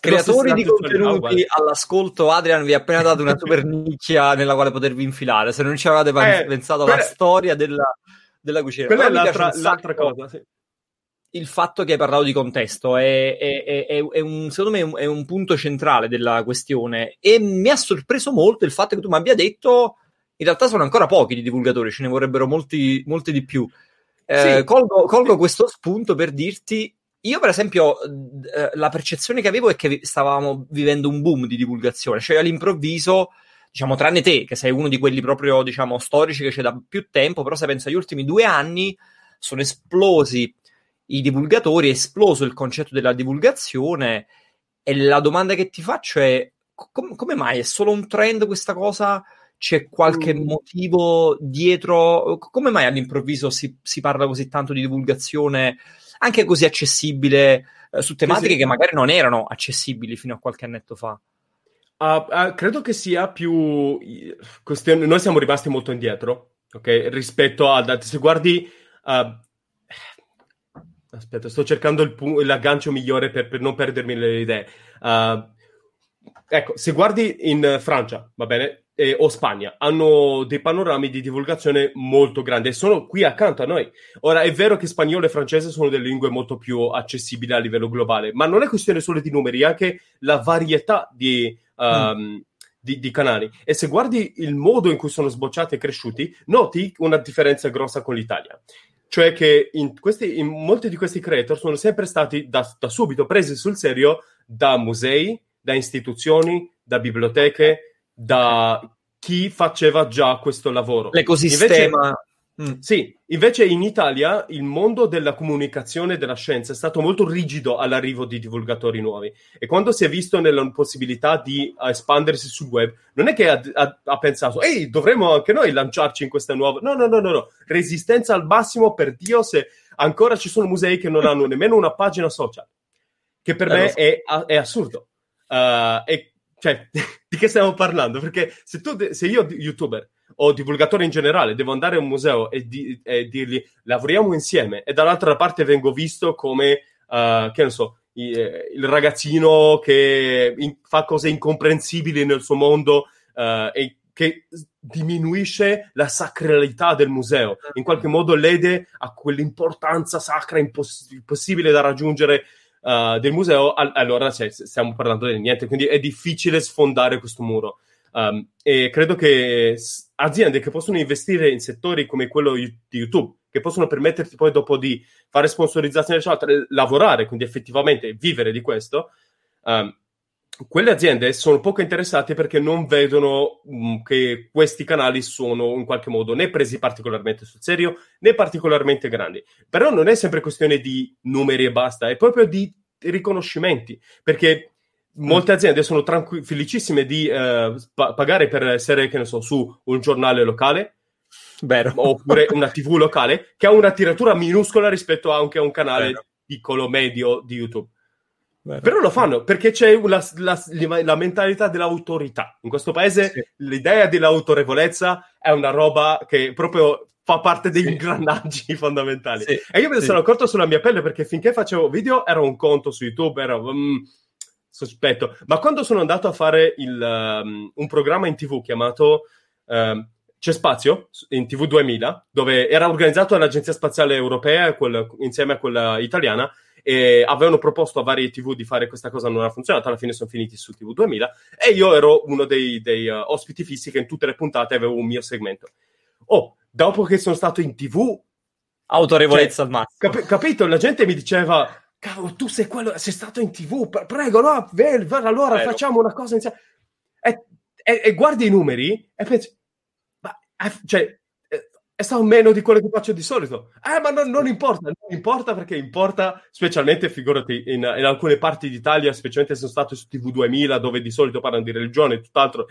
Creatori di contenuti uguale. all'ascolto, Adrian vi ha appena dato una super nicchia nella quale potervi infilare. Se non ci avevate Eh, pensato alla storia della, della cucina, Quella è l'altra, l'altra cosa, sì. Il fatto che hai parlato di contesto è, è, è, è un, secondo me è un, punto centrale della questione e mi ha sorpreso molto il fatto che tu mi abbia detto in realtà sono ancora pochi di divulgatori, ce ne vorrebbero molti, molti di più. Eh, sì. colgo, colgo questo spunto per dirti io, per esempio, eh, la percezione che avevo è che stavamo vivendo un boom di divulgazione, cioè all'improvviso, diciamo, tranne te, che sei uno di quelli proprio, diciamo, storici che c'è da più tempo, però se penso agli ultimi due anni sono esplosi i divulgatori, è esploso il concetto della divulgazione e la domanda che ti faccio è com- come mai è solo un trend questa cosa? C'è qualche mm. motivo dietro? Come mai all'improvviso si, si parla così tanto di divulgazione? anche così accessibile eh, su tematiche sì, sì. che magari non erano accessibili fino a qualche annetto fa. Uh, uh, credo che sia più questione. Noi siamo rimasti molto indietro, ok? Rispetto ad se guardi. Uh, aspetta, sto cercando il pu- l'aggancio migliore per, per, non perdermi le idee. ecco, se guardi in Francia, va bene? eh, o Spagna hanno dei panorami di divulgazione molto grandi e sono qui accanto a noi. Ora è vero che spagnolo e francese sono delle lingue molto più accessibili a livello globale, ma non è questione solo di numeri, è anche la varietà di, um, mm. di, di canali. E se guardi il modo in cui sono sbocciati e cresciuti, noti una differenza grossa con l'Italia cioè che in, questi, in, molti di questi creator sono sempre stati da, da, subito presi sul serio da musei, da istituzioni, da biblioteche, da chi faceva già questo lavoro. L'ecosistema. Invece, mm. Sì, invece in Italia il mondo della comunicazione e della scienza è stato molto rigido all'arrivo di divulgatori nuovi e quando si è visto nella possibilità di espandersi sul web, non è che ha, ha, ha pensato, ehi, dovremmo anche noi lanciarci in questa nuova... No, no, no, no, no, resistenza al massimo per Dio se ancora ci sono musei che non hanno nemmeno una pagina social, che per eh, me so. è, è, assurdo. Uh, e cioè, di che stiamo parlando? Perché se, tu, se io, youtuber o divulgatore in generale, devo andare a un museo e, di, e dirgli lavoriamo insieme. E dall'altra parte vengo visto come, uh, che ne so, il, eh, il ragazzino che in, fa cose incomprensibili nel suo mondo uh, e che diminuisce la sacralità del museo, in qualche modo lede a quell'importanza sacra imposs- impossibile da raggiungere uh, del museo, all- allora cioè, stiamo parlando di niente, quindi è difficile sfondare questo muro. Um, e credo che aziende che possono investire in settori come quello di YouTube, che possono permetterti poi dopo di fare sponsorizzazione, eccetera, lavorare, quindi effettivamente vivere di questo, um, quelle aziende sono poco interessate perché non vedono um, che questi canali sono in qualche modo né presi particolarmente sul serio né particolarmente grandi. Però non è sempre questione di numeri e basta, è proprio di riconoscimenti, perché molte aziende sono tranqu- felicissime di uh, pa- pagare per essere, che ne so, su un giornale locale. Vero. Oppure una TV locale che ha una tiratura minuscola rispetto anche a un canale Vero. piccolo, medio di YouTube. Vero. Però lo fanno perché c'è la, la, la, mentalità dell'autorità. In questo paese sì. l'idea dell'autorevolezza è una roba che proprio fa parte degli sì. ingranaggi fondamentali. Sì. E io me ne sono accorto sulla mia pelle perché finché facevo video era un conto su YouTube, era um, sospetto. Ma quando sono andato a fare il, um, un programma in tv chiamato um, C'è Spazio, in TV 2000, dove era organizzato dall'Agenzia Spaziale Europea quella, insieme a quella italiana, e avevano proposto a varie TV di fare questa cosa, non ha funzionato, alla fine sono finiti su TV 2000 e io ero uno dei, dei uh, ospiti fissi che in tutte le puntate avevo un mio segmento. Oh, dopo che sono stato in TV... Autorevolezza cioè, al massimo. Cap- capito? La gente mi diceva, cavolo, tu sei quello, sei stato in TV, prego, no, vel, allora Vero. facciamo una cosa insieme. E, e, e, guardi i numeri e pensi, ma, eh, cioè, è stato meno di quello che faccio di solito. Eh, ma non, non importa, non importa perché importa, specialmente, figurati, in, in, alcune parti d'Italia, specialmente se sono stato su TV 2000, dove di solito parlano di religione e tutt'altro,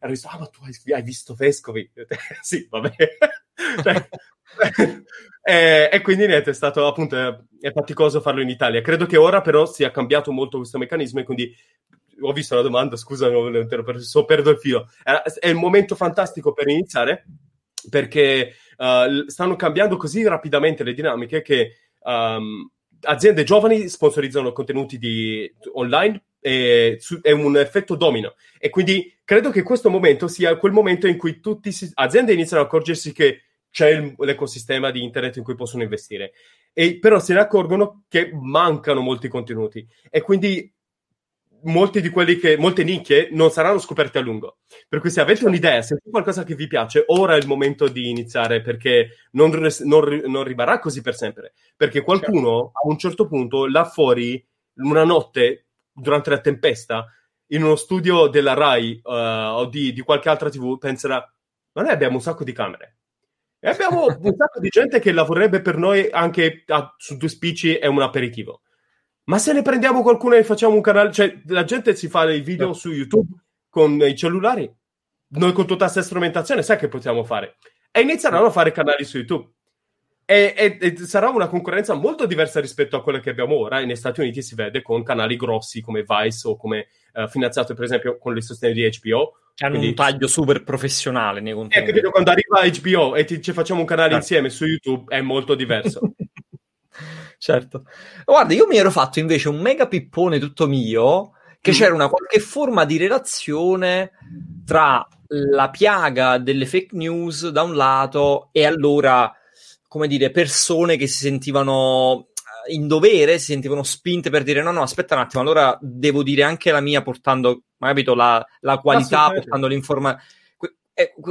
hanno visto, ah, ma tu hai, hai visto Vescovi? sì, vabbè. cioè, e, e, quindi niente, è stato appunto, è, faticoso farlo in Italia. Credo che ora però sia cambiato molto questo meccanismo e quindi ho visto la domanda, scusa, non so perdo il filo. È, è il momento fantastico per iniziare perché uh, stanno cambiando così rapidamente le dinamiche che um, aziende giovani sponsorizzano contenuti di, online e su, è un effetto domino. E quindi credo che questo momento sia quel momento in cui tutte le aziende iniziano a accorgersi che c'è il- l'ecosistema di internet in cui possono investire. E, però se ne accorgono che mancano molti contenuti e quindi molti di quelli che, molte nicchie non saranno scoperte a lungo. Per cui se avete un'idea, se c'è qualcosa che vi piace, ora è il momento di iniziare perché non, res- non non rimarrà così per sempre. Perché qualcuno a un certo punto là fuori, una notte, durante la tempesta, in uno studio della Rai eh, o di, di qualche altra TV, penserà, ma noi abbiamo un sacco di camere. E abbiamo un sacco di gente che lavorerebbe per noi anche a- su due spicci e un aperitivo. Ma se ne prendiamo qualcuno e facciamo un canale, cioè la gente si fa i video su YouTube con i cellulari, noi con tutta questa strumentazione, sai che possiamo fare? E inizieranno a fare canali su YouTube. E, e- e sarà una concorrenza molto diversa rispetto a quella che abbiamo ora. E negli Stati Uniti si vede con canali grossi come Vice o come eh, finanziato, per esempio, con il sostegno di HBO. Che hanno Quindi- un taglio super professionale nei Eh, contenuti. capito? Quando arriva HBO e ti, ci facciamo un canale Certo. insieme su YouTube è molto diverso. certo. Guarda, io mi ero fatto invece un mega pippone tutto mio, che Mm. c'era una qualche forma di relazione tra la piaga delle fake news da un lato e allora, come dire, persone che si sentivano eh, in dovere, si sentivano spinte per dire no, no, aspetta un attimo, allora devo dire anche la mia portando, ma capito, la, la qualità, portando l'informazione.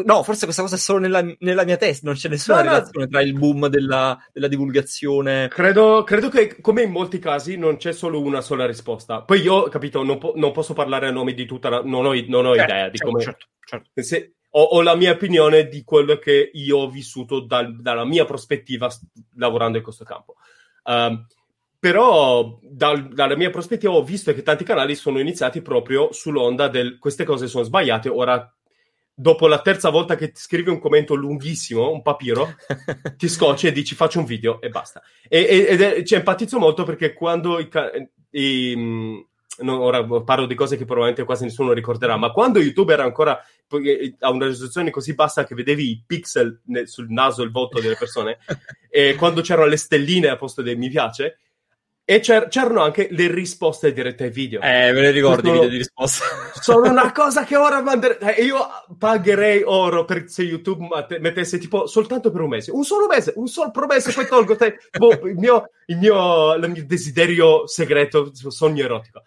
no, forse questa cosa è solo nella, nella mia testa, non c'è nessuna No, no. relazione tra il boom della, della divulgazione. Credo, credo che, come in molti casi, non c'è solo una sola risposta. Poi io, capito, non, po- non posso parlare a nome di tutta la... Non ho, non ho idea di Certo, come... certo, certo. se- ho, ho la mia opinione di quello che io ho vissuto dal- dalla mia prospettiva lavorando in questo campo. Um, però dal- dalla mia prospettiva ho visto che tanti canali sono iniziati proprio sull'onda del queste cose sono sbagliate, ora dopo la terza volta che ti scrivi un commento lunghissimo, un papiro, ti scocci e dici faccio un video e basta. E, ed è, cioè, empatizzo molto perché quando i, i, mh, no, ora parlo di cose che probabilmente quasi nessuno ricorderà, ma quando YouTube era ancora a una risoluzione così bassa che vedevi i pixel ne- sul naso e il volto delle persone, e quando c'erano le stelline a posto dei mi piace, e c'er- c'erano anche le risposte dirette ai video. Eh, me ne ricordo i Questo- video di risposta. Sono una cosa che ora manderei. eh, Io pagherei oro per se YouTube mette- mettesse tipo soltanto per un mese, un solo mese, un solo per mese, poi tolgo te, boh, il, mio, il, mio, il mio desiderio segreto, sogno erotico.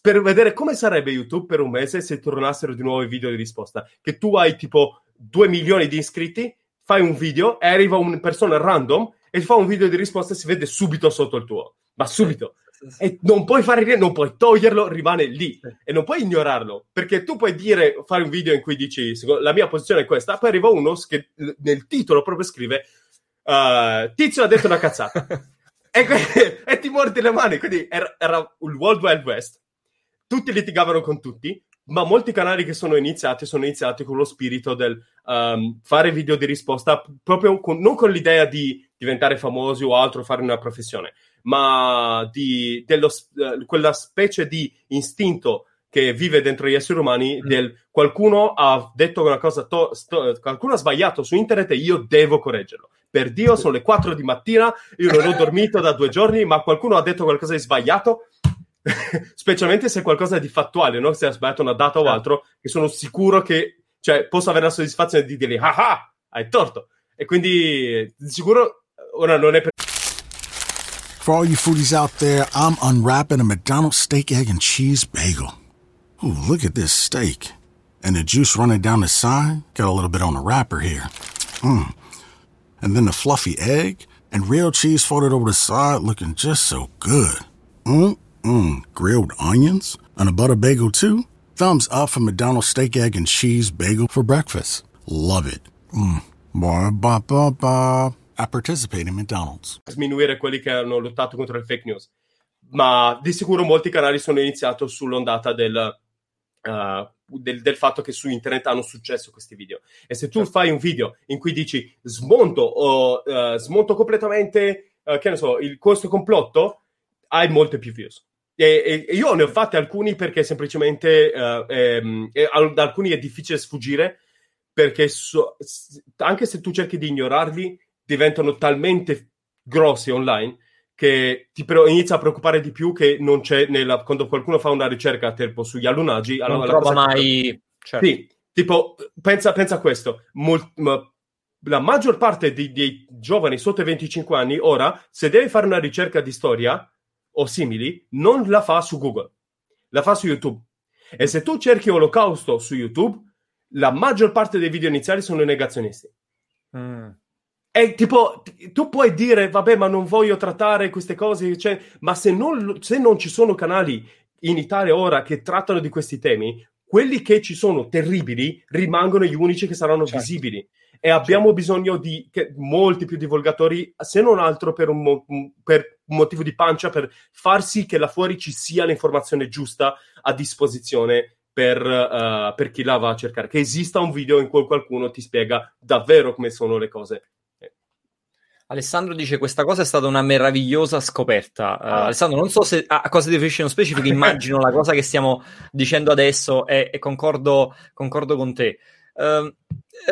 Per vedere come sarebbe YouTube per un mese se tornassero di nuovo i video di risposta. Che tu hai tipo 2 milioni di iscritti, fai un video e arriva una persona random e fa un video di risposta e si vede subito sotto il tuo. Ma subito e non puoi fare niente, non puoi toglierlo, rimane lì e non puoi ignorarlo perché tu puoi dire, fare un video in cui dici "Secondo- la mia posizione è questa, poi arriva uno che nel titolo proprio scrive uh, Tizio ha detto una cazzata e, e ti mordi le mani. Quindi era, era il World Wild West, tutti litigavano con tutti. Ma molti canali che sono iniziati sono iniziati con lo spirito del um, fare video di risposta, proprio con- non con l'idea di diventare famosi o altro, fare una professione, ma di dello, eh, quella specie di istinto che vive dentro gli esseri umani del qualcuno ha detto una cosa, to- sto- qualcuno ha sbagliato su internet e io devo correggerlo. Per Dio, sono le 4 di mattina, io non ho dormito da due giorni, ma qualcuno ha detto qualcosa di sbagliato, specialmente se è qualcosa di fattuale, no? se ha sbagliato una data o altro, che sono sicuro che cioè, posso avere la soddisfazione di dire, ah ah, hai torto. E quindi di sicuro ora non è per For all you foodies out there, I'm unwrapping a McDonald's steak, egg, and cheese bagel. Ooh, look at this steak. And the juice running down the side. Got a little bit on the wrapper here. Mmm. And then the fluffy egg and real cheese folded over the side looking just so good. Mmm, mmm. Grilled onions and a butter bagel too. Thumbs up for McDonald's steak, egg, and cheese bagel for breakfast. Love it. Mmm. Ba ba ba ba. I participate in McDonald's. sminuire quelli che hanno lottato contro le fake news. Ma di sicuro molti canali sono iniziati sull'ondata del, uh, del, del fatto che su internet hanno successo questi video. E se tu fai un video in cui dici smonto o uh, smonto completamente, uh, che ne so, il, questo complotto, hai molte più views. E, e- io ne ho fatti alcuni perché semplicemente uh, ehm, ad alcuni è difficile sfuggire perché so- anche se tu cerchi di ignorarli diventano talmente grossi online che ti pre- inizia a preoccupare di più che non c'è nella, quando qualcuno fa una ricerca tipo sugli allunaggi non allora la trova cosa che- mai... certo. sì, tipo pensa, pensa a questo Mol- la maggior parte dei giovani sotto i 25 anni ora, se deve fare una ricerca di storia o simili, non la fa su Google, la fa su YouTube. E se tu cerchi Olocausto su YouTube, la maggior parte dei video iniziali sono negazionisti. Mm. E tipo, tu puoi dire, vabbè, ma non voglio trattare queste cose, cioè, ma se non, se non ci sono canali in Italia ora che trattano di questi temi, quelli che ci sono terribili rimangono gli unici che saranno Certo. visibili. E abbiamo bisogno di molti più divulgatori, se non altro per un, mo- per un motivo di pancia, per far sì che là fuori ci sia l'informazione giusta a disposizione per, eh, per chi la va a cercare. Che esista un video in cui qualcuno ti spiega davvero come sono le cose. Alessandro dice questa cosa è stata una meravigliosa scoperta. Eh, Ah. Alessandro, non so se a a cosa ti riferisci nello specifico, immagino la cosa che stiamo dicendo adesso e, e concordo, concordo con te. Ehm,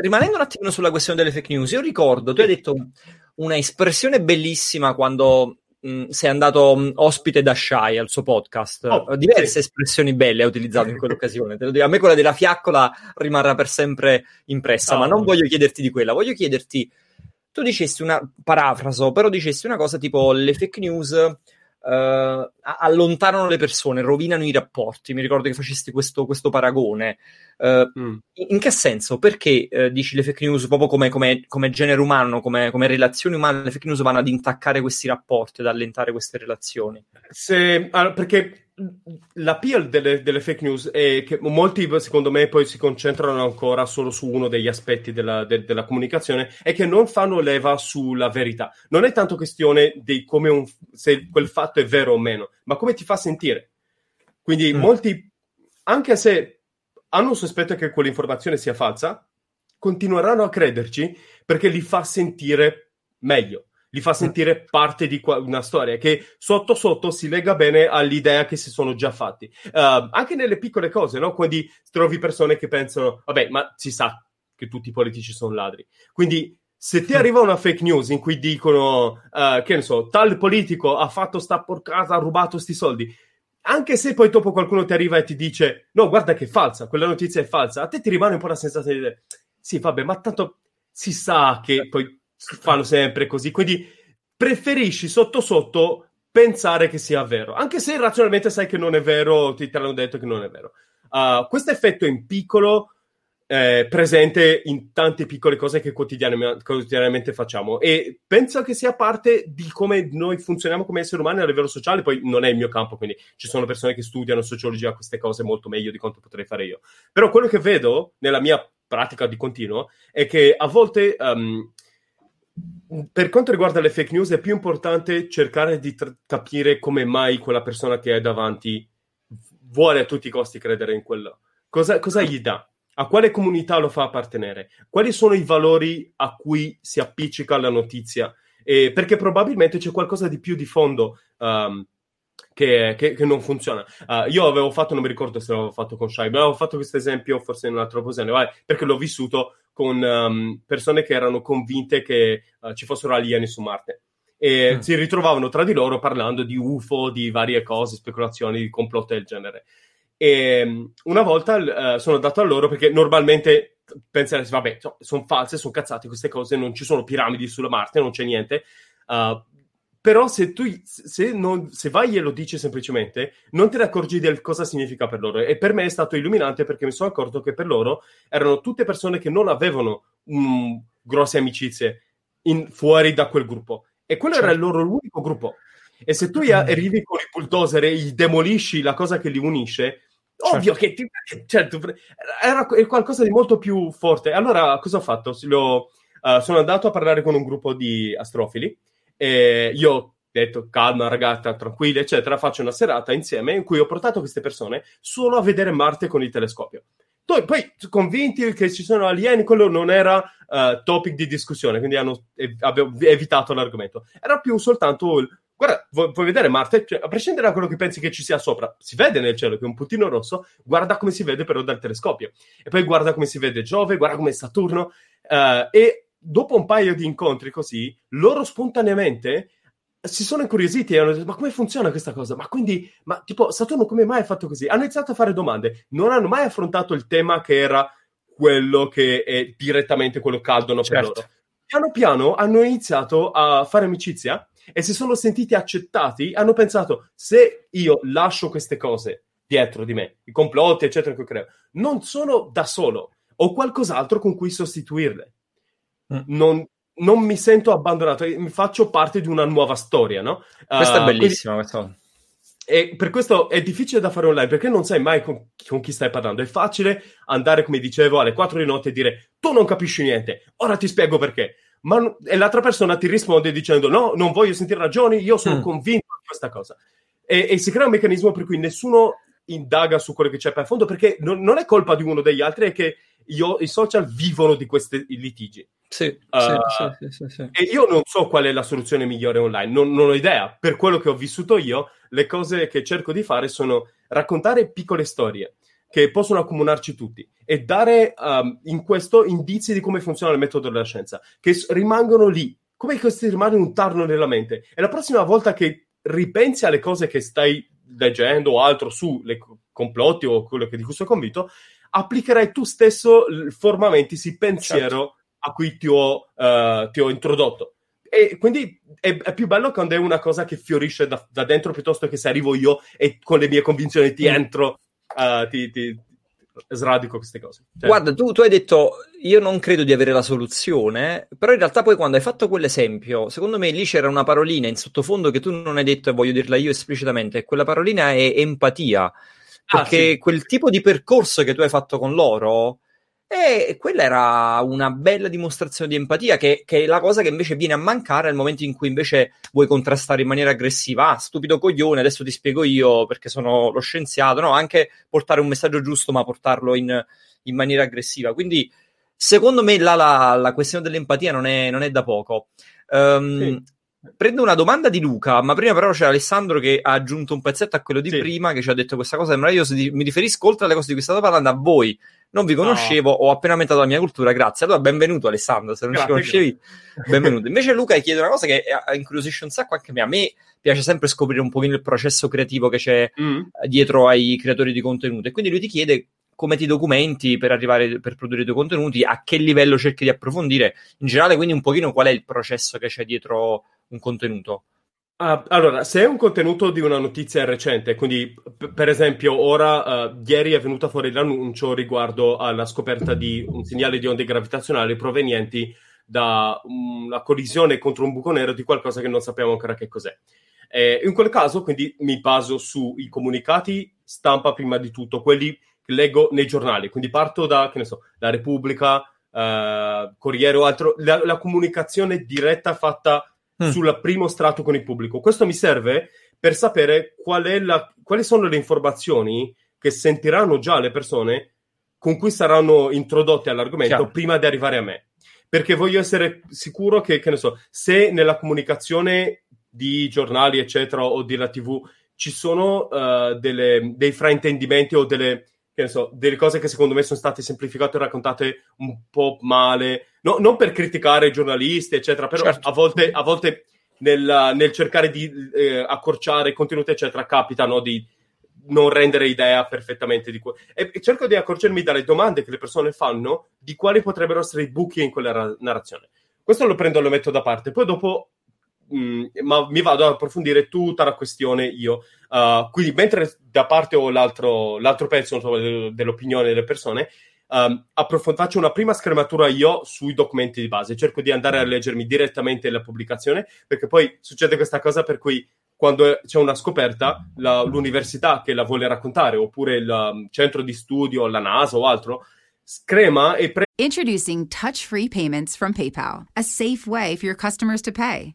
rimanendo un attimino sulla questione delle fake news, io ricordo, tu hai detto una espressione bellissima quando mh, sei andato mh, ospite da Shai al suo podcast. Oh, Eh, Diverse sì. espressioni belle hai utilizzato in quell'occasione. Te lo dico. A me quella della fiaccola rimarrà per sempre impressa, Oh. ma non voglio chiederti di quella, voglio chiederti tu dicesti una parafraso, però dicesti una cosa tipo le fake news a- allontanano le persone, rovinano i rapporti. Mi ricordo che facesti questo, questo paragone. Eh, Mm. in che senso? Perché eh, dici le fake news proprio come, come- come genere umano, come, come relazioni umane, le fake news vanno ad intaccare questi rapporti, ad allentare queste relazioni? Se, allora, perché l'appeal delle, delle fake news è che molti, secondo me, poi si concentrano ancora solo su uno degli aspetti della, de- della comunicazione è che non fanno leva sulla verità. Non è tanto questione di come un, se quel fatto è vero o meno, ma come ti fa sentire. Quindi Mm. molti, anche se hanno un sospetto che quell'informazione sia falsa, continueranno a crederci perché li fa sentire meglio li fa sentire parte di una storia che sotto sotto si lega bene all'idea che si sono già fatti. Uh, anche nelle piccole cose, no? Quindi trovi persone che pensano, vabbè, ma si sa che tutti i politici sono ladri. Quindi se ti arriva una fake news in cui dicono, uh, che ne so, tal politico ha fatto sta porcata, ha rubato sti soldi, anche se poi dopo qualcuno ti arriva e ti dice, no, guarda che è falsa, quella notizia è falsa, a te ti rimane un po' la sensazione di dire, sì, vabbè, ma tanto si sa che poi fanno sempre così, quindi preferisci sotto sotto pensare che sia vero, anche se razionalmente sai che non è vero, ti te l'hanno detto che non è vero. Uh, questo effetto in piccolo è presente in tante piccole cose che quotidianamente, quotidianamente facciamo e penso che sia parte di come noi funzioniamo come esseri umani a livello sociale, poi non è il mio campo, quindi ci sono persone che studiano sociologia queste cose molto meglio di quanto potrei fare io. Però quello che vedo nella mia pratica di continuo è che a volte um, per quanto riguarda le fake news è più importante cercare di tr- capire come mai quella persona che hai davanti vuole a tutti i costi credere in quello. Cosa, cosa gli dà? A quale comunità lo fa appartenere? Quali sono i valori a cui si appiccica la notizia? Eh, perché probabilmente c'è qualcosa di più di fondo um, che, che, che, non funziona. Uh, io avevo fatto, non mi ricordo se l'avevo fatto con Shai, ma avevo fatto questo esempio forse in un'altra occasione, vai, perché l'ho vissuto con um, persone che erano convinte che uh, ci fossero alieni su Marte. E mm. si ritrovavano tra di loro parlando di UFO, di varie cose, speculazioni, di complotti del genere. E um, una volta uh, sono andato a loro perché normalmente penserei, vabbè, so, sono false, sono cazzate queste cose, non ci sono piramidi sulla Marte, non c'è niente. Uh, però se tu se, non, se vai e lo dici semplicemente, non te ne accorgi del cosa significa per loro. E per me è stato illuminante perché mi sono accorto che per loro erano tutte persone che non avevano um, grosse amicizie in, fuori da quel gruppo. E quello certo. era il loro l'unico gruppo. E se tu arrivi con il bulldozer e gli demolisci la cosa che li unisce, certo. ovvio che ti, certo, era qualcosa di molto più forte. Allora, cosa ho fatto? Lo, uh, sono andato a parlare con un gruppo di astrofili. E io ho detto calma ragazza, tranquilla, eccetera, faccio una serata insieme in cui ho portato queste persone solo a vedere Marte con il telescopio. Poi, poi convinti che ci sono alieni, quello non era uh, topic di discussione, quindi hanno ev- evitato l'argomento. Era più soltanto il guarda, vuoi, vuoi vedere Marte? Cioè, a prescindere da quello che pensi che ci sia sopra, si vede nel cielo che è un puntino rosso, guarda come si vede però dal telescopio. E poi guarda come si vede Giove, guarda come Saturno. Uh, e dopo un paio di incontri così, loro spontaneamente si sono incuriositi e hanno detto: Ma come funziona questa cosa? Ma quindi, ma tipo, Saturno come mai è fatto così? Hanno iniziato a fare domande, non hanno mai affrontato il tema che era quello che è direttamente quello caldo no, certo. per loro. piano piano hanno iniziato a fare amicizia e si sono sentiti accettati, hanno pensato se io lascio queste cose dietro di me, i complotti, eccetera, che creo, non sono da solo, ho qualcos'altro con cui sostituirle. Mm. Non, non, mi sento abbandonato, faccio parte di una nuova storia, no? Questa uh, è bellissima, quindi... questa e per questo è difficile da fare online perché non sai mai con, con, chi stai parlando. È facile andare, come dicevo, alle 4 di notte e dire tu non capisci niente, ora ti spiego perché. Ma, e l'altra persona ti risponde dicendo no, non voglio sentire ragioni, io sono mm. convinto di questa cosa. E, e, si crea un meccanismo per cui nessuno indaga su quello che c'è per fondo perché non, non è colpa di uno degli altri, è che io, i social vivono di questi litigi. Sì, uh, sì, sì, sì, E io non so qual è la soluzione migliore online, non, non, ho idea. Per quello che ho vissuto io, le cose che cerco di fare sono raccontare piccole storie che possono accomunarci tutti e dare um, in questo indizi di come funziona il metodo della scienza, che rimangono lì, come questi rimangono un tarlo nella mente. E la prossima volta che ripensi alle cose che stai leggendo o altro su le complotti o quello che di cui sono convinto, applicherai tu stesso il forma mentis, pensiero certo. a cui ti ho, uh, ti ho, introdotto. E quindi è, è, più bello quando è una cosa che fiorisce da, da, dentro piuttosto che se arrivo io e con le mie convinzioni ti mm. entro, uh, ti, ti, sradico queste cose. Cioè... Guarda, tu, tu, hai detto io non credo di avere la soluzione, però in realtà poi quando hai fatto quell'esempio, secondo me lì c'era una parolina in sottofondo che tu non hai detto e voglio dirla io esplicitamente, e quella parolina è empatia. Ah, perché ah, sì. quel tipo di percorso che tu hai fatto con loro, e quella era una bella dimostrazione di empatia, che, che, è la cosa che invece viene a mancare nel momento in cui invece vuoi contrastare in maniera aggressiva. Ah, stupido coglione, adesso ti spiego io perché sono lo scienziato. No, anche portare un messaggio giusto, ma portarlo in, in maniera aggressiva. Quindi, secondo me, là la, la questione dell'empatia non è, non è da poco. Um, sì. Prendo una domanda di Luca, ma prima però c'è Alessandro che ha aggiunto un pezzetto a quello di sì. prima, che ci ha detto questa cosa meravigliosa. Mi riferisco oltre alle cose di cui state parlando a voi. Non vi conoscevo, no. ho appena aumentato la mia cultura, grazie. Allora, benvenuto Alessandro, se non grazie, ci conoscevi, grazie. benvenuto. Invece Luca chiede una cosa che incuriosisce un sacco anche a me. A me piace sempre scoprire un pochino il processo creativo che c'è mm. dietro ai creatori di contenuto. E quindi lui ti chiede come ti documenti per arrivare per produrre i tuoi contenuti, a che livello cerchi di approfondire, in generale, quindi un pochino qual è il processo che c'è dietro un contenuto. Uh, allora, se è un contenuto di una notizia recente, quindi p- per esempio ora, uh, ieri è venuto fuori l'annuncio riguardo alla scoperta di un segnale di onde gravitazionali provenienti da una collisione contro un buco nero di qualcosa che non sappiamo ancora che cos'è. Eh, in quel caso, quindi, mi baso sui comunicati stampa prima di tutto, quelli che leggo nei giornali, quindi parto da, che ne so, la Repubblica, uh, Corriere o altro, la, la comunicazione diretta fatta mm. sul primo strato con il pubblico. Questo mi serve per sapere qual la, quali sono le informazioni che sentiranno già le persone con cui saranno introdotte all'argomento Chiaro. prima di arrivare a me. Perché voglio essere sicuro che, che ne so, se nella comunicazione di giornali, eccetera, o della TV ci sono uh, delle, dei fraintendimenti o delle, so, delle cose che secondo me sono state semplificate e raccontate un po' male, no, non per criticare i giornalisti, eccetera, però certo. a volte, a volte nel, nel, cercare di eh, accorciare contenuti, eccetera, capita no, di non rendere idea perfettamente di quello. E, e, cerco di accorgermi dalle domande che le persone fanno di quali potrebbero essere i buchi in quella ra- narrazione. Questo lo prendo e lo metto da parte. Poi dopo mh, mm, ma mi vado ad approfondire tutta la questione io. Uh, quindi, mentre da parte ho l'altro, l'altro pezzo insomma, dell'opinione delle persone, um, approf- faccio una prima schermatura io sui documenti di base. Cerco di andare a leggermi direttamente la pubblicazione, perché poi succede questa cosa per cui quando c'è una scoperta, la, l'università che la vuole raccontare, oppure il um, centro di studio, la NASA o altro, screma e pre- Introducing touch-free payments from PayPal, a safe way for your customers to pay.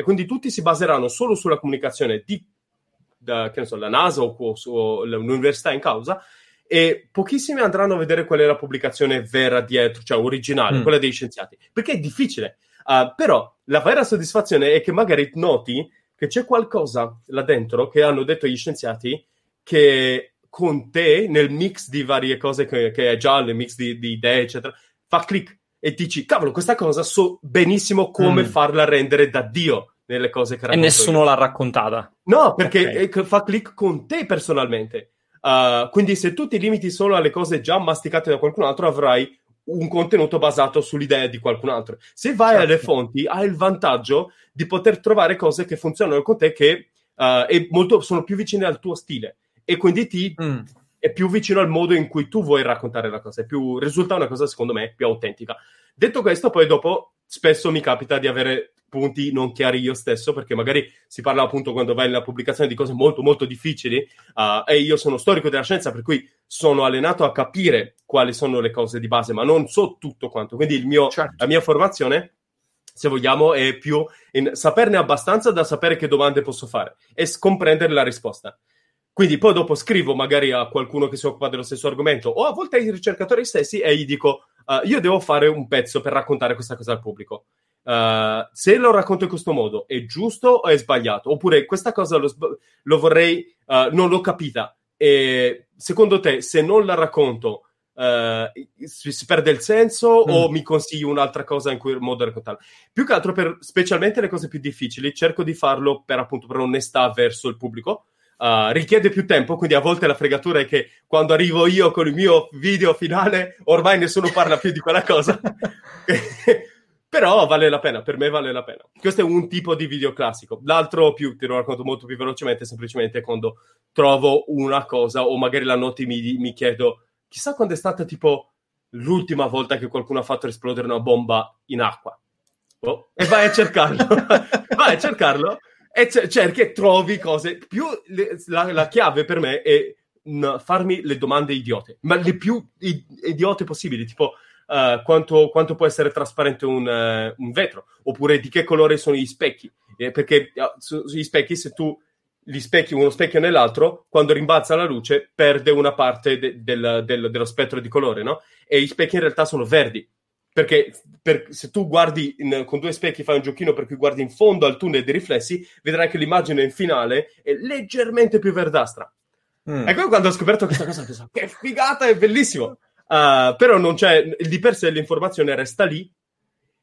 E quindi tutti si baseranno solo sulla comunicazione di da, che ne so, la NASA o, o l'università in causa e pochissimi andranno a vedere qual è la pubblicazione vera dietro, cioè originale, mm. quella dei scienziati, perché è difficile. Uh, però la vera soddisfazione è che magari noti che c'è qualcosa là dentro che hanno detto gli scienziati che con te nel mix di varie cose che, che è già il mix di, di, idee, eccetera, fa click e dici, cavolo, questa cosa so benissimo come mm. farla rendere da Dio nelle cose che racconto. E nessuno io. l'ha raccontata. No, perché okay. fa click con te personalmente. Uh, quindi se tu ti limiti solo alle cose già masticate da qualcun altro, avrai un contenuto basato sull'idea di qualcun altro. Se vai certo. alle fonti, hai il vantaggio di poter trovare cose che funzionano con te che uh, molto, sono più vicine al tuo stile e quindi ti mm. È più vicino al modo in cui tu vuoi raccontare la cosa, più, risulta una cosa secondo me più autentica. Detto questo, poi dopo spesso mi capita di avere punti non chiari io stesso, perché magari si parla appunto quando vai nella pubblicazione di cose molto molto difficili uh, e io sono storico della scienza, per cui sono allenato a capire quali sono le cose di base, ma non so tutto quanto. Quindi mio, certo. la mia formazione, se vogliamo, è più in saperne abbastanza da sapere che domande posso fare e comprendere la risposta. Quindi poi dopo scrivo magari a qualcuno che si occupa dello stesso argomento o a volte ai ricercatori stessi e gli dico uh, io devo fare un pezzo per raccontare questa cosa al pubblico. Uh, se lo racconto in questo modo è giusto o è sbagliato? Oppure questa cosa lo, lo vorrei, uh, non l'ho capita. E secondo te, se non la racconto, uh, si, si, perde il senso mm. o mi consigli un'altra cosa in cui modo di raccontarla? Più che altro per specialmente le cose più difficili, cerco di farlo per appunto per onestà verso il pubblico. Uh, richiede più tempo, quindi a volte la fregatura è che quando arrivo io con il mio video finale, ormai nessuno parla più di quella cosa. Però vale la pena, per me vale la pena. Questo è un tipo di video classico. L'altro più, te lo racconto molto più velocemente, semplicemente quando trovo una cosa o magari la notte mi, mi chiedo, chissà quando è stata tipo l'ultima volta che qualcuno ha fatto esplodere una bomba in acqua. Oh, e vai a cercarlo. vai a cercarlo e c- cerchi e trovi cose. Più le, la, la, chiave per me è n- farmi le domande idiote, ma le più i- idiote possibili, tipo uh, quanto, quanto, può essere trasparente un, uh, un, vetro, oppure di che colore sono gli specchi. Eh, perché uh, su, sugli specchi, se tu li specchi uno specchio nell'altro, quando rimbalza la luce, perde una parte de- del, del, dello spettro di colore, no? E gli specchi in realtà sono verdi. Perché per, se tu guardi in, con due specchi, fai un giochino per cui guardi in fondo al tunnel dei riflessi, vedrai che l'immagine in finale è leggermente più verdastra. Mm. Ecco quando ho scoperto questa cosa, penso, che figata, è bellissimo. Uh, però non c'è, di per sé l'informazione resta lì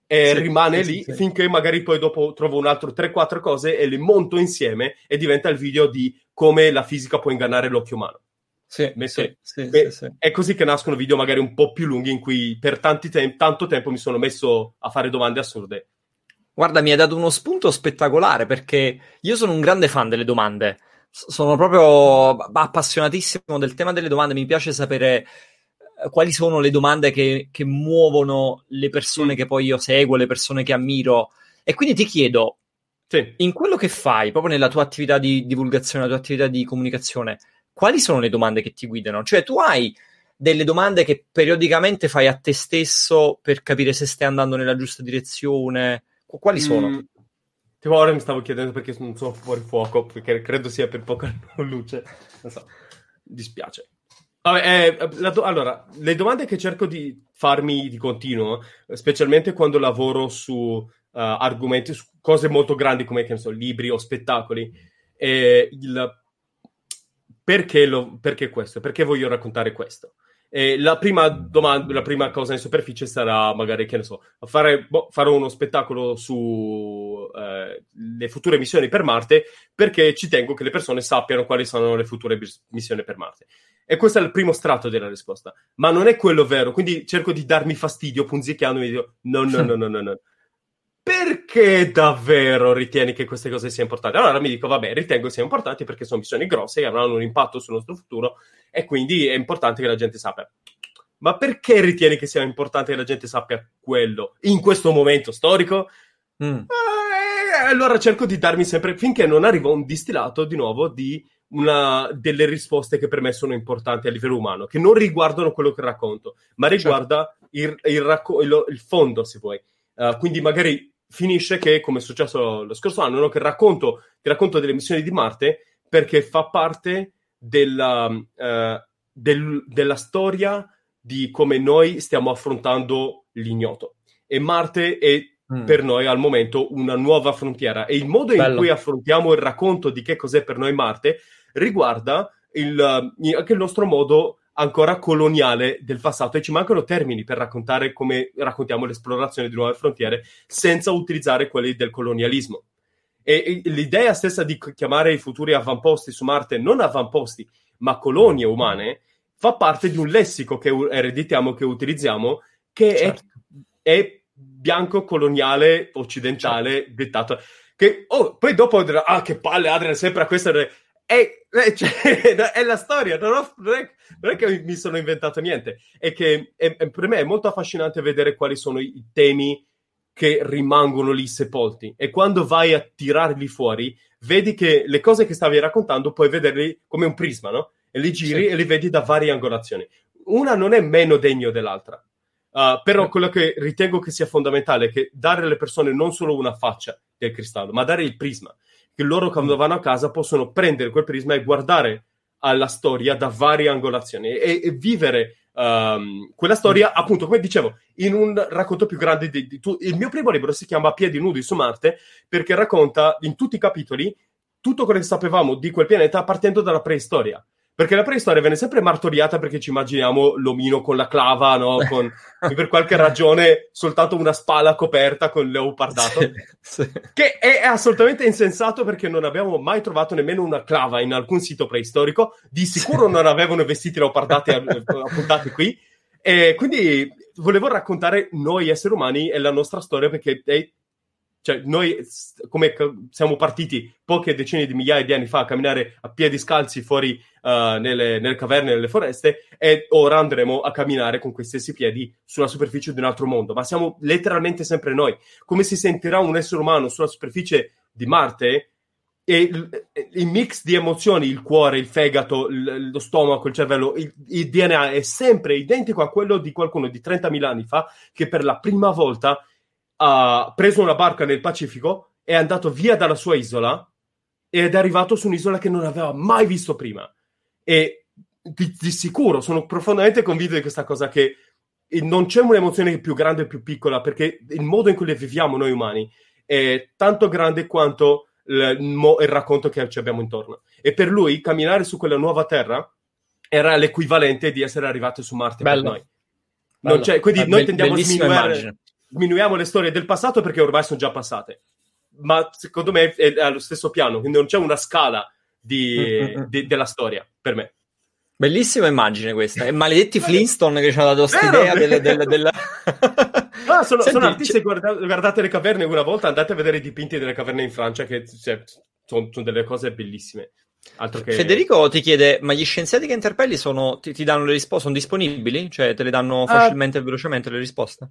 e sì, rimane sì, lì sì, finché magari poi dopo trovo un altro 3-4 cose e le monto insieme e diventa il video di come la fisica può ingannare l'occhio umano. Sì, Metto, È così che nascono video magari un po' più lunghi in cui per te- tanto tempo mi sono messo a fare domande assurde. Guarda, mi hai dato uno spunto spettacolare perché io sono un grande fan delle domande. sono proprio appassionatissimo del tema delle domande. Mi piace sapere eh, quali sono le domande che, che muovono le persone che poi io seguo, le persone che ammiro. E quindi ti chiedo, sì. in quello che fai, proprio nella tua attività di divulgazione, nella tua attività di comunicazione, quali sono le domande che ti guidano? Cioè, tu hai delle domande che periodicamente fai a te stesso per capire se stai andando nella giusta direzione? Quali sono? Mm. Tipo, ora mi stavo chiedendo perché non sono fuori fuoco, perché credo sia per poca luce. Non so, dispiace. Vabbè, eh, do- allora, le domande che cerco di farmi di continuo, specialmente quando lavoro su uh, argomenti, su cose molto grandi come so, libri o spettacoli, è il perché, lo, perché questo? Perché voglio raccontare questo? E la prima domanda, la prima cosa in superficie sarà magari, che ne so, fare, boh, farò uno spettacolo sulle eh, future missioni per Marte perché ci tengo che le persone sappiano quali sono le future bis- missioni per Marte. E questo è il primo strato della risposta. Ma non è quello vero, quindi cerco di darmi fastidio punzicchiando e dico no, no, no, no, no, no. Perché davvero ritieni che queste cose siano importanti? Allora mi dico, vabbè, ritengo siano importanti perché sono missioni grosse che avranno un impatto sul nostro futuro e quindi è importante che la gente sappia. Ma perché ritieni che sia importante che la gente sappia quello in questo momento storico? Mm. Eh, allora cerco di darmi sempre, finché non arriva un distillato di nuovo di una, delle risposte che per me sono importanti a livello umano, che non riguardano quello che racconto, ma certo. riguarda certo. il, il, racco- il, il, fondo, se vuoi. Uh, quindi magari finisce che, come è successo lo scorso anno, no? che racconto, ti racconto delle missioni di Marte perché fa parte della, uh, del, della storia di come noi stiamo affrontando l'ignoto. E Marte è mm. per noi al momento una nuova frontiera e il modo Bello. in cui affrontiamo il racconto di che cos'è per noi Marte riguarda il, anche il nostro modo ancora coloniale del passato e ci mancano termini per raccontare come raccontiamo l'esplorazione di nuove frontiere senza utilizzare quelli del colonialismo. E, e l'idea stessa di chiamare i futuri avamposti su Marte non avamposti, ma colonie umane, fa parte di un lessico che ereditiamo, che utilizziamo, che certo. è, è, bianco, coloniale, occidentale, certo. dettato. Che, oh, poi dopo, ah, che palle, Adrian, sempre a questa è, cioè, è la storia, non, ho, non, è, non, è, che mi sono inventato niente, è che è, per me è molto affascinante vedere quali sono i temi che rimangono lì sepolti e quando vai a tirarli fuori vedi che le cose che stavi raccontando puoi vederli come un prisma, no? E li giri sì. e li vedi da varie angolazioni. Una non è meno degno dell'altra. Uh, però sì. quello che ritengo che sia fondamentale è che dare alle persone non solo una faccia del cristallo, ma dare il prisma che loro quando vanno a casa possono prendere quel prisma e guardare alla storia da varie angolazioni e, e vivere um, quella storia, appunto, come dicevo, in un racconto più grande di, di tu. Il mio primo libro si chiama Piedi nudi su Marte perché racconta in tutti i capitoli tutto quello che sapevamo di quel pianeta partendo dalla preistoria. Perché la preistoria viene sempre martoriata perché ci immaginiamo l'omino con la clava, no? Con, per qualche ragione soltanto una spalla coperta con leopardato. Sì, sì. Che è assolutamente insensato perché non abbiamo mai trovato nemmeno una clava in alcun sito preistorico. Di sicuro sì. non avevano vestiti leopardati appuntati qui. E quindi volevo raccontare noi esseri umani e la nostra storia perché è cioè, noi come siamo partiti poche decine di migliaia di anni fa a camminare a piedi scalzi fuori uh, nelle, nelle, caverne, nelle foreste, e ora andremo a camminare con questi stessi piedi sulla superficie di un altro mondo. Ma siamo letteralmente sempre noi. Come si sentirà un essere umano sulla superficie di Marte? E il, il mix di emozioni, il cuore, il fegato, il, lo stomaco, il cervello, il, il DNA è sempre identico a quello di qualcuno di 30.000 anni fa che per la prima volta ha preso una barca nel Pacifico, è andato via dalla sua isola ed è arrivato su un'isola che non aveva mai visto prima. E di, di sicuro sono profondamente convinto di questa cosa che non c'è un'emozione più grande o più piccola perché il modo in cui le viviamo noi umani è tanto grande quanto il, il racconto che ci abbiamo intorno. E per lui camminare su quella nuova terra era l'equivalente di essere arrivato su Marte Bello. per noi. Bello. quindi Be- noi tendiamo a sminuire, diminuiamo le storie del passato perché ormai sono già passate. Ma secondo me è allo stesso piano, quindi non c'è una scala di, di, della storia per me. Bellissima immagine questa. E maledetti Flintstone che ci hanno dato questa idea della... della, della... no, sono, Senti, sono artisti, guardate, guardate, le caverne una volta, andate a vedere i dipinti delle caverne in Francia, che cioè, sono, sono, delle cose bellissime. Che... Federico ti chiede, ma gli scienziati che interpelli sono, ti, ti danno le risposte, sono disponibili? Cioè te le danno ah. facilmente e uh, velocemente le risposte?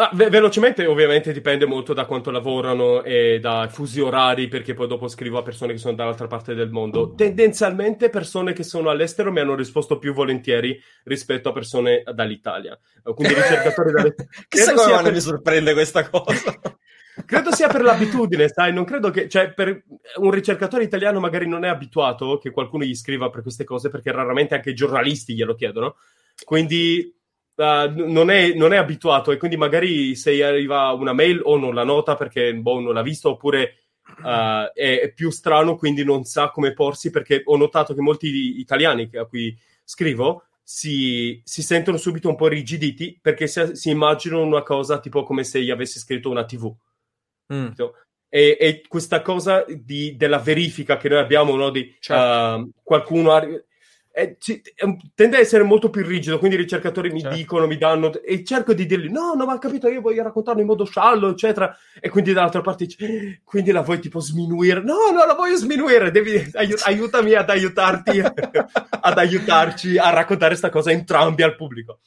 Ah, ve- velocemente, ovviamente dipende molto da quanto lavorano e dai fusi orari, perché poi dopo scrivo a persone che sono dall'altra parte del mondo. Tendenzialmente, persone che sono all'estero mi hanno risposto più volentieri rispetto a persone dall'Italia. Quindi ricercatori dall'estero. Chissà come per... mi sorprende questa cosa. credo sia per l'abitudine, sai? Non credo che, cioè, per un ricercatore italiano magari non è abituato che qualcuno gli scriva per queste cose, perché raramente anche i giornalisti glielo chiedono. Quindi Uh, non, è, non, è, abituato e quindi magari se arriva una mail o non la nota perché boh, non l'ha visto oppure uh, è, è, più strano quindi non sa come porsi perché ho notato che molti italiani a cui scrivo si, si sentono subito un po' rigiditi perché si, si, immaginano una cosa tipo come se gli avessi scritto una tv mm. e, e, questa cosa di, della verifica che noi abbiamo no, di certo. uh, qualcuno è, tende a essere molto più rigido, quindi i ricercatori mi certo. dicono, mi danno, e cerco di dirgli, no, no, ma capito, io voglio raccontarlo in modo sciallo, eccetera, e quindi dall'altra parte dice, quindi la vuoi tipo sminuire? No, no, la voglio sminuire, devi, aiut- aiutami ad aiutarti, ad aiutarci a raccontare questa cosa entrambi al pubblico.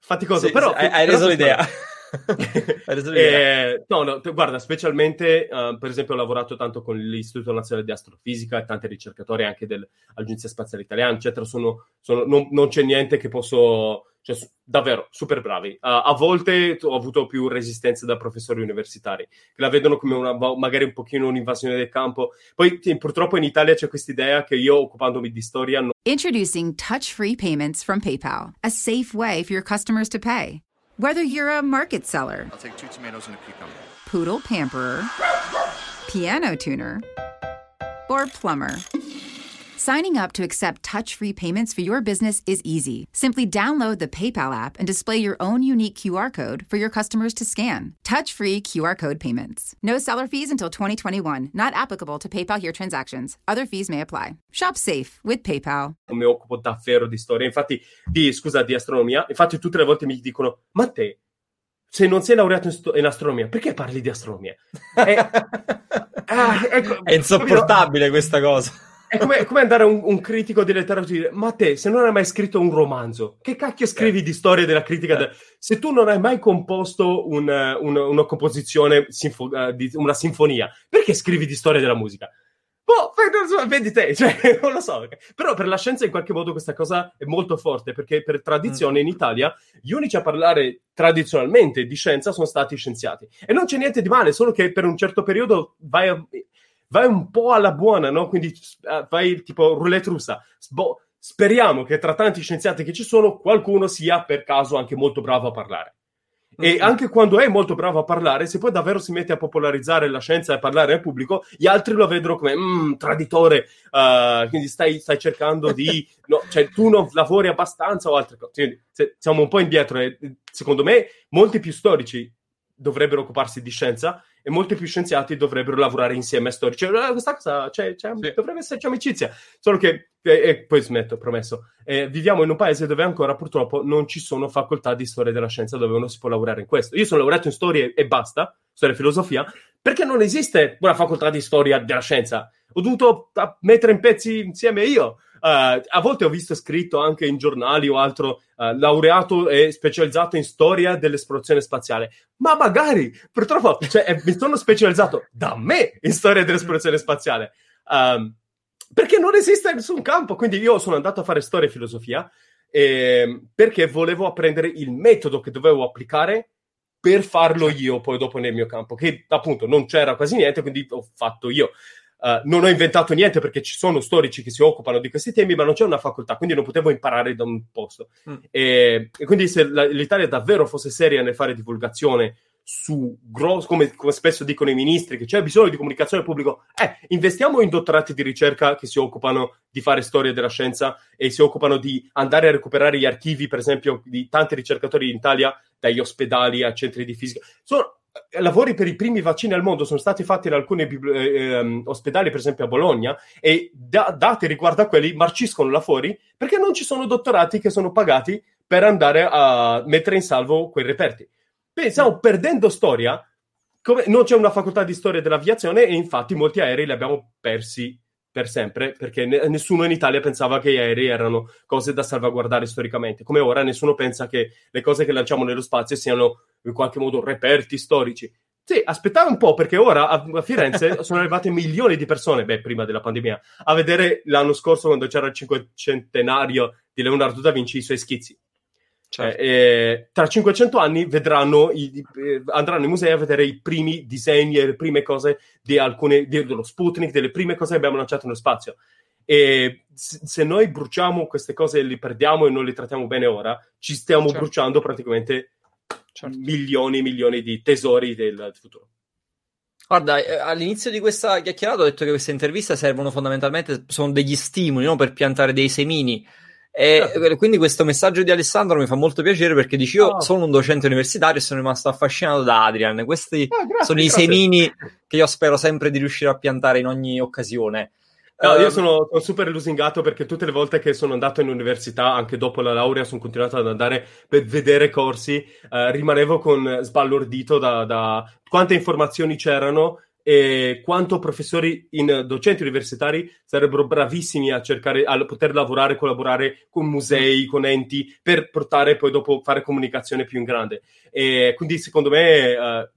Faticoso, sì, però... Hai, hai reso l'idea. eh, no, no, guarda, specialmente, uh, per esempio, ho lavorato tanto con l'Istituto Nazionale di Astrofisica e tanti ricercatori anche dell'Agenzia Spaziale Italiana, eccetera. Sono, sono, non, non, c'è niente che posso. Cioè, davvero super bravi. Uh, a volte ho avuto più resistenza da professori universitari che la vedono come una, magari un pochino un'invasione del campo. Poi purtroppo in Italia c'è questa idea che io, occupandomi di storia. Non... Introducing touch free payments from PayPal, a safe way for your customers to pay. Whether you're a market seller, I'll take two tomatoes and a cucumber. poodle pamperer, piano tuner, or plumber. Signing up to accept touch free payments for your business is easy. Simply download the PayPal app and display your own unique QR code for your customers to scan. Touch free QR code payments. No seller fees until 2021, not applicable to PayPal here transactions. Other fees may apply. Shop safe with PayPal. mi occupo davvero di storia, infatti, di, scusa, di astronomia. Infatti, tutte le volte mi dicono: Ma te, se non sei laureato in, sto- in astronomia, perché parli di astronomia? E- Ah, ecco, È insopportabile questa cosa. È come, come andare a un, un critico di letteratura e dire: Ma te, se non hai mai scritto un romanzo, che cacchio scrivi di storia della critica? de- Se tu non hai mai composto un, eh, un- una composizione, sinfo- eh, di una sinfonia, perché scrivi di storia della musica? Boh, vedi te, cioè, non lo so. Però per la scienza in qualche modo questa cosa è molto forte, perché per tradizione in Italia gli unici a parlare tradizionalmente di scienza sono stati scienziati. E non c'è niente di male, solo che per un certo periodo vai, a- vai un po' alla buona, no? Quindi eh, vai tipo roulette russa. Sbo- speriamo che tra tanti scienziati che ci sono, qualcuno sia per caso anche molto bravo a parlare. E anche quando è molto bravo a parlare, se poi davvero si mette a popolarizzare la scienza e a parlare al pubblico, gli altri lo vedono come "Mm, traditore, eh, quindi stai, stai cercando di... no, cioè, tu non lavori abbastanza o altre cose. Quindi, se- siamo un po' indietro e secondo me molti più storici dovrebbero occuparsi di scienza e molti più scienziati dovrebbero lavorare insieme a storici. Cioè, eh, questa cosa, c'è- c'è- dovrebbe esserci amicizia. Solo che, e, e poi smetto, promesso, eh, viviamo in un paese dove ancora purtroppo non ci sono facoltà di storia della scienza dove uno si può lavorare in questo. Io sono laureato in storia e basta, storia e filosofia, perché non esiste una facoltà di storia della scienza. Ho dovuto mettere in pezzi insieme io. Eh, a volte ho visto scritto anche in giornali o altro, eh, laureato e specializzato in storia dell'esplorazione spaziale. Ma magari, purtroppo, cioè, eh, mi sono specializzato da me in storia dell'esplorazione spaziale. Ehm, perché non esiste nessun campo. Quindi io sono andato a fare storia e filosofia ehm, perché volevo apprendere il metodo che dovevo applicare per farlo io poi dopo nel mio campo, che appunto non c'era quasi niente, quindi ho fatto io. Uh, non ho inventato niente perché ci sono storici che si occupano di questi temi, ma non c'è una facoltà, quindi non potevo imparare da un posto. Mm. E, e quindi se la- l'Italia davvero fosse seria nel fare divulgazione su grosso, come, come spesso dicono i ministri, che c'è bisogno di comunicazione al pubblico, eh, investiamo in dottorati di ricerca che si occupano di fare storia della scienza e si occupano di andare a recuperare gli archivi, per esempio, di tanti ricercatori in Italia, dagli ospedali a centri di fisica. Sono eh, lavori per i primi vaccini al mondo sono stati fatti in alcuni eh, ehm, ospedali, per esempio a Bologna, e da- dati riguardo a quelli marciscono là fuori perché non ci sono dottorati che sono pagati per andare a mettere in salvo quei reperti. Quindi stiamo perdendo storia, come- non c'è una facoltà di storia dell'aviazione e infatti molti aerei li abbiamo persi per sempre perché ne- nessuno in Italia pensava che gli aerei erano cose da salvaguardare storicamente. Come ora nessuno pensa che le cose che lanciamo nello spazio siano in qualche modo reperti storici. Sì, aspettate un po' perché ora a Firenze sono arrivate milioni di persone, beh, prima della pandemia, a vedere l'anno scorso quando c'era il cinquecentenario di Leonardo da Vinci i suoi schizzi. Certo. Eh, eh, tra 500 anni vedranno i- eh, andranno ai musei a vedere i primi disegni e le prime cose di alcune, di- dello Sputnik, delle prime cose che abbiamo lanciato nello spazio. E se noi bruciamo queste cose e li perdiamo e non li trattiamo bene ora, ci stiamo Certo. bruciando praticamente Certo. milioni e milioni di tesori del, del futuro. Guarda, eh, all'inizio di questa chiacchierata ho detto che queste interviste servono fondamentalmente, sono degli stimoli, no? Per piantare dei semini. E Certo. eh, quindi questo messaggio di Alessandro mi fa molto piacere perché dici io No. sono un docente universitario e sono rimasto affascinato da Adrian. Questi Ah, grazie, sono i grazie. semini che io spero sempre di riuscire a piantare in ogni occasione. No, io sono, sono super lusingato perché tutte le volte che sono andato in università, anche dopo la laurea, sono continuato ad andare per vedere corsi, eh, rimanevo con sbalordito da, da quante informazioni c'erano e quanto professori in docenti universitari sarebbero bravissimi a cercare a poter lavorare, collaborare con musei, con enti per portare poi dopo fare comunicazione più in grande. E quindi secondo me eh,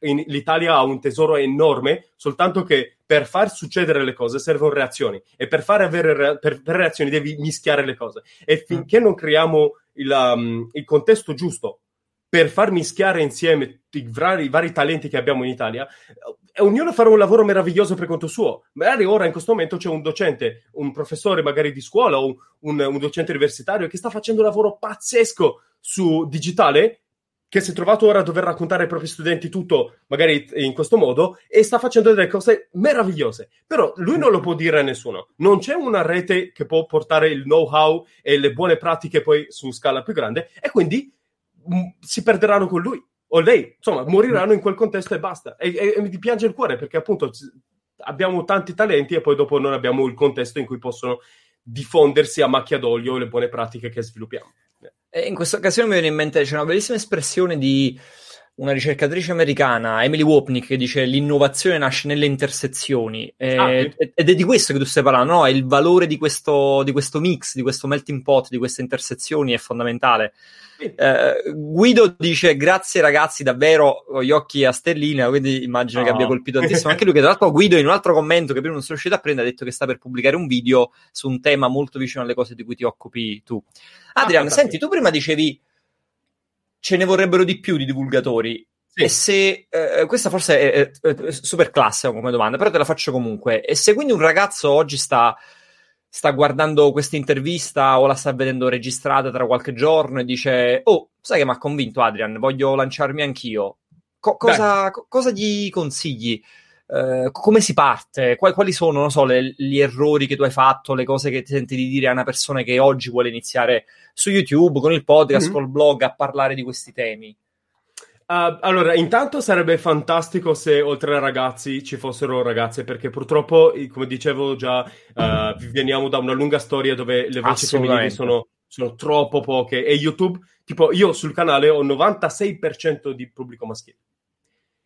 in- l'Italia ha un tesoro enorme, soltanto che per far succedere le cose servono reazioni. E per fare avere re- per, per reazioni devi mischiare le cose. E finché non creiamo il, um, il contesto giusto per far mischiare insieme i vari, vari talenti che abbiamo in Italia, eh, ognuno farà un lavoro meraviglioso per conto suo. Magari ora in questo momento c'è un docente, un professore magari di scuola o un, un- un docente universitario che sta facendo un lavoro pazzesco su digitale che si è trovato ora a dover raccontare ai propri studenti tutto, magari in questo modo, e sta facendo delle cose meravigliose. Però lui non lo può dire a nessuno. Non c'è una rete che può portare il know-how e le buone pratiche poi su scala più grande, e quindi si perderanno con lui o lei, insomma, moriranno in quel contesto e basta. E, e, e mi piange il cuore perché appunto abbiamo tanti talenti e poi dopo non abbiamo il contesto in cui possono diffondersi a macchia d'olio le buone pratiche che sviluppiamo. E in questa occasione mi viene in mente, c'è una bellissima espressione di una ricercatrice americana, Emily Wapnick, che dice l'innovazione nasce nelle intersezioni. Eh, ah, sì. Ed è di questo che tu stai parlando, no? È il valore di questo, di questo mix, di questo melting pot, di queste intersezioni è fondamentale. Eh, Guido dice grazie ragazzi davvero gli occhi a stellina quindi immagino oh. che abbia colpito tantissimo. Anche lui che tra l'altro Guido in un altro commento che prima non sono riuscito a prendere ha detto che sta per pubblicare un video su un tema molto vicino alle cose di cui ti occupi tu. Adrian ah, senti tu prima dicevi ce ne vorrebbero di più di divulgatori sì. e se eh, questa forse è, è, è super classe come domanda però te la faccio comunque. E se quindi un ragazzo oggi sta sta guardando questa intervista o la sta vedendo registrata tra qualche giorno e dice oh sai che mi ha convinto Adrian voglio lanciarmi anch'io. Co- cosa, co- cosa, gli consigli? Uh, come si parte? Quali, quali sono so, le, gli errori che tu hai fatto le cose che ti senti di dire a una persona che oggi vuole iniziare su YouTube con il podcast mm-hmm. col blog a parlare di questi temi Uh, allora, intanto sarebbe fantastico se oltre ai ragazzi ci fossero ragazze, perché purtroppo, come dicevo già, uh, veniamo da una lunga storia dove le voci femminili sono, sono, troppo poche e YouTube, tipo io sul canale ho 96% di pubblico maschile.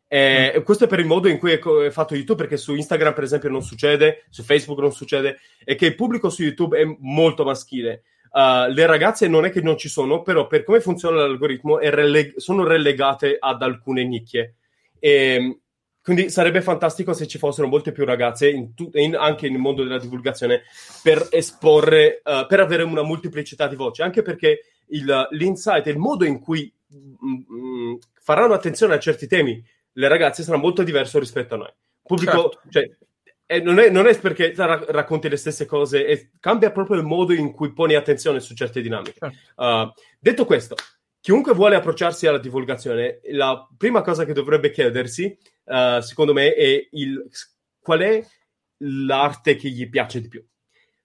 E mm. questo è per il modo in cui è fatto YouTube, perché su Instagram, per esempio, non succede, su Facebook non succede, e che il pubblico su YouTube è molto maschile. Uh, le ragazze non è che non ci sono, però per come funziona l'algoritmo releg- sono relegate ad alcune nicchie. E, quindi sarebbe fantastico se ci fossero molte più ragazze, in tu- in, anche nel mondo della divulgazione, per esporre, uh, per avere una molteplicità di voci, anche perché il, l'insight, il modo in cui mm, mm, faranno attenzione a certi temi le ragazze sarà molto diverso rispetto a noi. Pubblico, certo. cioè, eh, non, è, non, è, perché ra- racconti le stesse cose, è, cambia proprio il modo in cui poni attenzione su certe dinamiche. Uh, detto questo, chiunque vuole approcciarsi alla divulgazione, la prima cosa che dovrebbe chiedersi, uh, secondo me, è il, qual è l'arte che gli piace di più.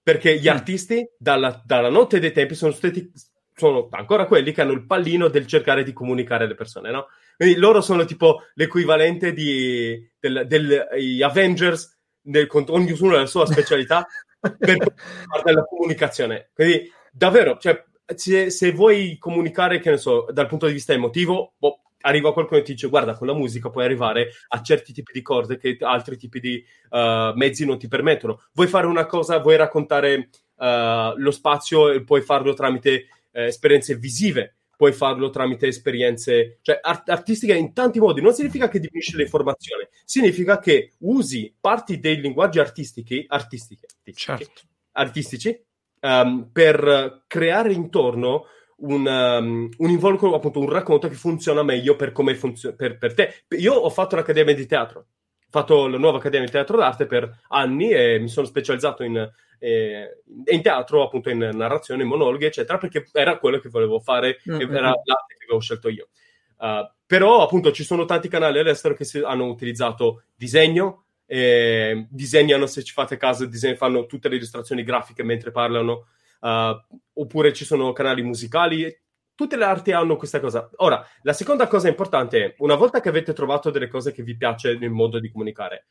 Perché gli mm. artisti, dalla, dalla, notte dei tempi, sono stati sono ancora quelli che hanno il pallino del cercare di comunicare alle persone, no? Quindi loro sono tipo l'equivalente di, del, degli Avengers nel, ognuno ha la sua specialità per parte della comunicazione. Quindi, davvero, cioè, se, se, vuoi comunicare, che ne so, dal punto di vista emotivo, boh, arriva qualcuno e ti dice guarda con la musica puoi arrivare a certi tipi di corde che altri tipi di uh, mezzi non ti permettono vuoi fare una cosa vuoi raccontare uh, lo spazio e puoi farlo tramite uh, esperienze visive puoi farlo tramite esperienze cioè, art- artistiche in tanti modi. Non significa che diminuisce l'informazione, significa che usi parti dei linguaggi artistici, artistiche, certo. artistici um, per creare intorno un, um, un involucro, appunto un racconto che funziona meglio per come funziona per, per te. Io ho fatto l'accademia di teatro, ho fatto la nuova accademia di teatro d'arte per anni e mi sono specializzato in eh, in teatro, appunto in narrazione, in monologhi, eccetera, perché era quello che volevo fare, mm-hmm. era l'arte che avevo scelto io. Uh, però, appunto, ci sono tanti canali all'estero che hanno utilizzato disegno, eh, disegnano, se ci fate caso, disegno, fanno tutte le illustrazioni grafiche mentre parlano, uh, oppure ci sono canali musicali. Tutte le arti hanno questa cosa. Ora, la seconda cosa importante è, una volta che avete trovato delle cose che vi piace nel modo di comunicare,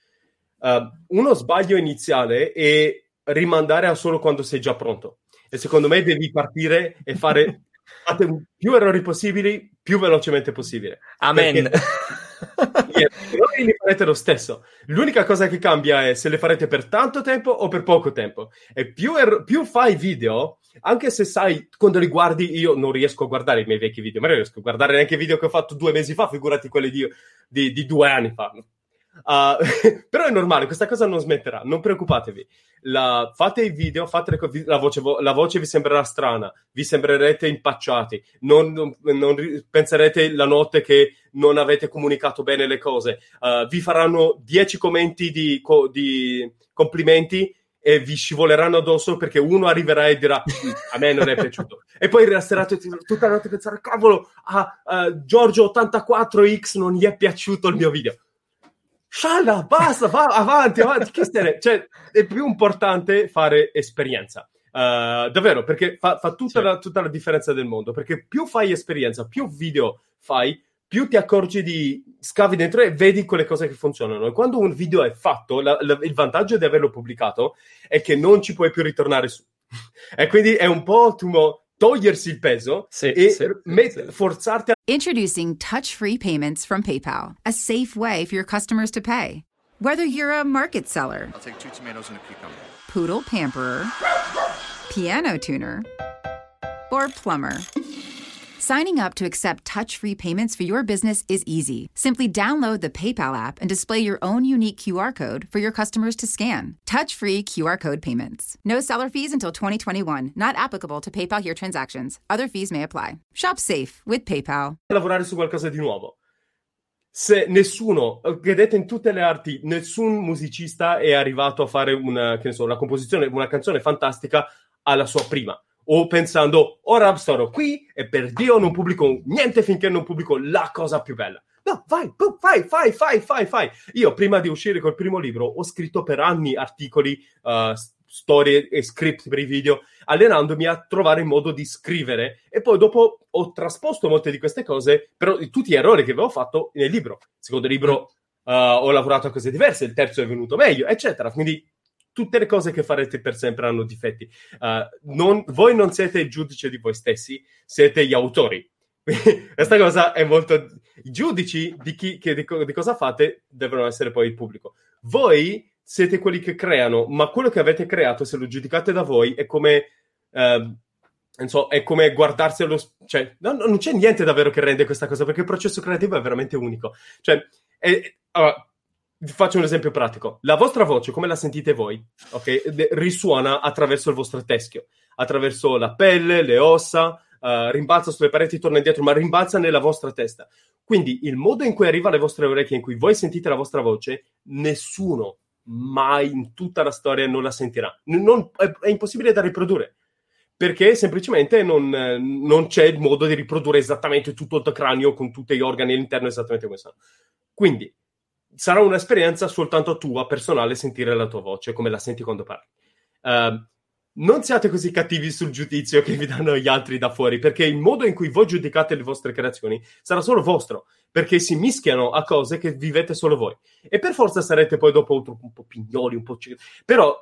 uh, uno sbaglio iniziale è rimandare a solo quando sei già pronto. E secondo me devi partire e fare più errori possibili più velocemente possibile. Amen. Perché, errori li farete lo stesso. L'unica cosa che cambia è se le farete per tanto tempo o per poco tempo. E più, er- più fai video, anche se sai, quando li guardi, io non riesco a guardare i miei vecchi video, ma non riesco a guardare neanche i video che ho fatto due mesi fa, figurati quelli di, di, di due anni fa. Uh, però è normale, questa cosa non smetterà, non preoccupatevi. La, fate i video, fate le, la, voce, la, voce, vi sembrerà strana, vi sembrerete impacciati, non, non, non, penserete la notte che non avete comunicato bene le cose. Uh, vi faranno 10 commenti di, di complimenti e vi scivoleranno addosso perché uno arriverà e dirà "Mm, a me non è piaciuto e poi resterà tut- tutta la notte a pensare cavolo a, a Giorgio 84X non gli è piaciuto il mio video Scialla, basta, va avanti, avanti. Che stere- cioè, è più importante fare esperienza. Uh, davvero, perché fa, fa tutta, Sì. la, tutta la differenza del mondo. Perché più fai esperienza, più video fai, più ti accorgi di scavi dentro e vedi quelle cose che funzionano. E quando un video è fatto, la- la- il vantaggio di averlo pubblicato è che non ci puoi più ritornare su. e quindi è un po' tu- togliersi il peso Sì, e sì, met- sì. forzarti a Introducing touch free payments from PayPal, a safe way for your customers to pay. Whether you're a market seller, I'll take two tomatoes and a cucumber. poodle pamperer, piano tuner, or plumber. Signing up to accept touch free payments for your business is easy. Simply download the PayPal app and display your own unique QR code for your customers to scan. Touch free QR code payments. No seller fees until 2021, not applicable to PayPal here transactions. Other fees may apply. Shop safe with PayPal. lavorare su qualcosa di nuovo. Se nessuno, vedete in tutte le arti, nessun musicista è arrivato a fare una, che ne so, una composizione, una canzone fantastica alla sua prima. O pensando, ora sarò qui e per Dio non pubblico niente finché non pubblico la cosa più bella. No, vai, boom, fai, fai, fai, fai, fai. Io prima di uscire col primo libro ho scritto per anni articoli, uh, storie e script per i video, allenandomi a trovare il modo di scrivere e poi dopo ho trasposto molte di queste cose, però tutti gli errori che avevo fatto nel libro. Il secondo libro uh, ho lavorato a cose diverse, il terzo è venuto meglio, eccetera. Quindi tutte le cose che farete per sempre hanno difetti. Uh, non- voi non siete il giudice di voi stessi, siete gli autori. Questa cosa è molto. I giudici di, chi, che, di, di cosa fate devono essere poi il pubblico. Voi siete quelli che creano, ma quello che avete creato, se lo giudicate da voi, è come. non so, è come s- Cioè, no- no, non c'è niente davvero che rende questa cosa, perché il processo creativo è veramente unico. Cioè, è- allora, vi faccio un esempio pratico. La vostra voce, come la sentite voi, ok? risuona attraverso il vostro teschio, attraverso la pelle, le ossa, eh, rimbalza sulle pareti, torna indietro, ma rimbalza nella vostra testa. Quindi il modo in cui arriva alle vostre orecchie, in cui voi sentite la vostra voce, nessuno mai in tutta la storia non la sentirà. Non- è, è impossibile da riprodurre. Perché semplicemente non, non c'è il modo di riprodurre esattamente tutto il cranio con tutti gli organi all'interno esattamente come sono. Quindi sarà un'esperienza soltanto tua, personale, sentire la tua voce, come la senti quando parli. Ehm, non siate così cattivi sul giudizio che vi danno gli altri da fuori, perché il modo in cui voi giudicate le vostre creazioni sarà solo vostro, perché si mischiano a cose che vivete solo voi. E per forza sarete poi dopo un, po' pignoli, un po'... Però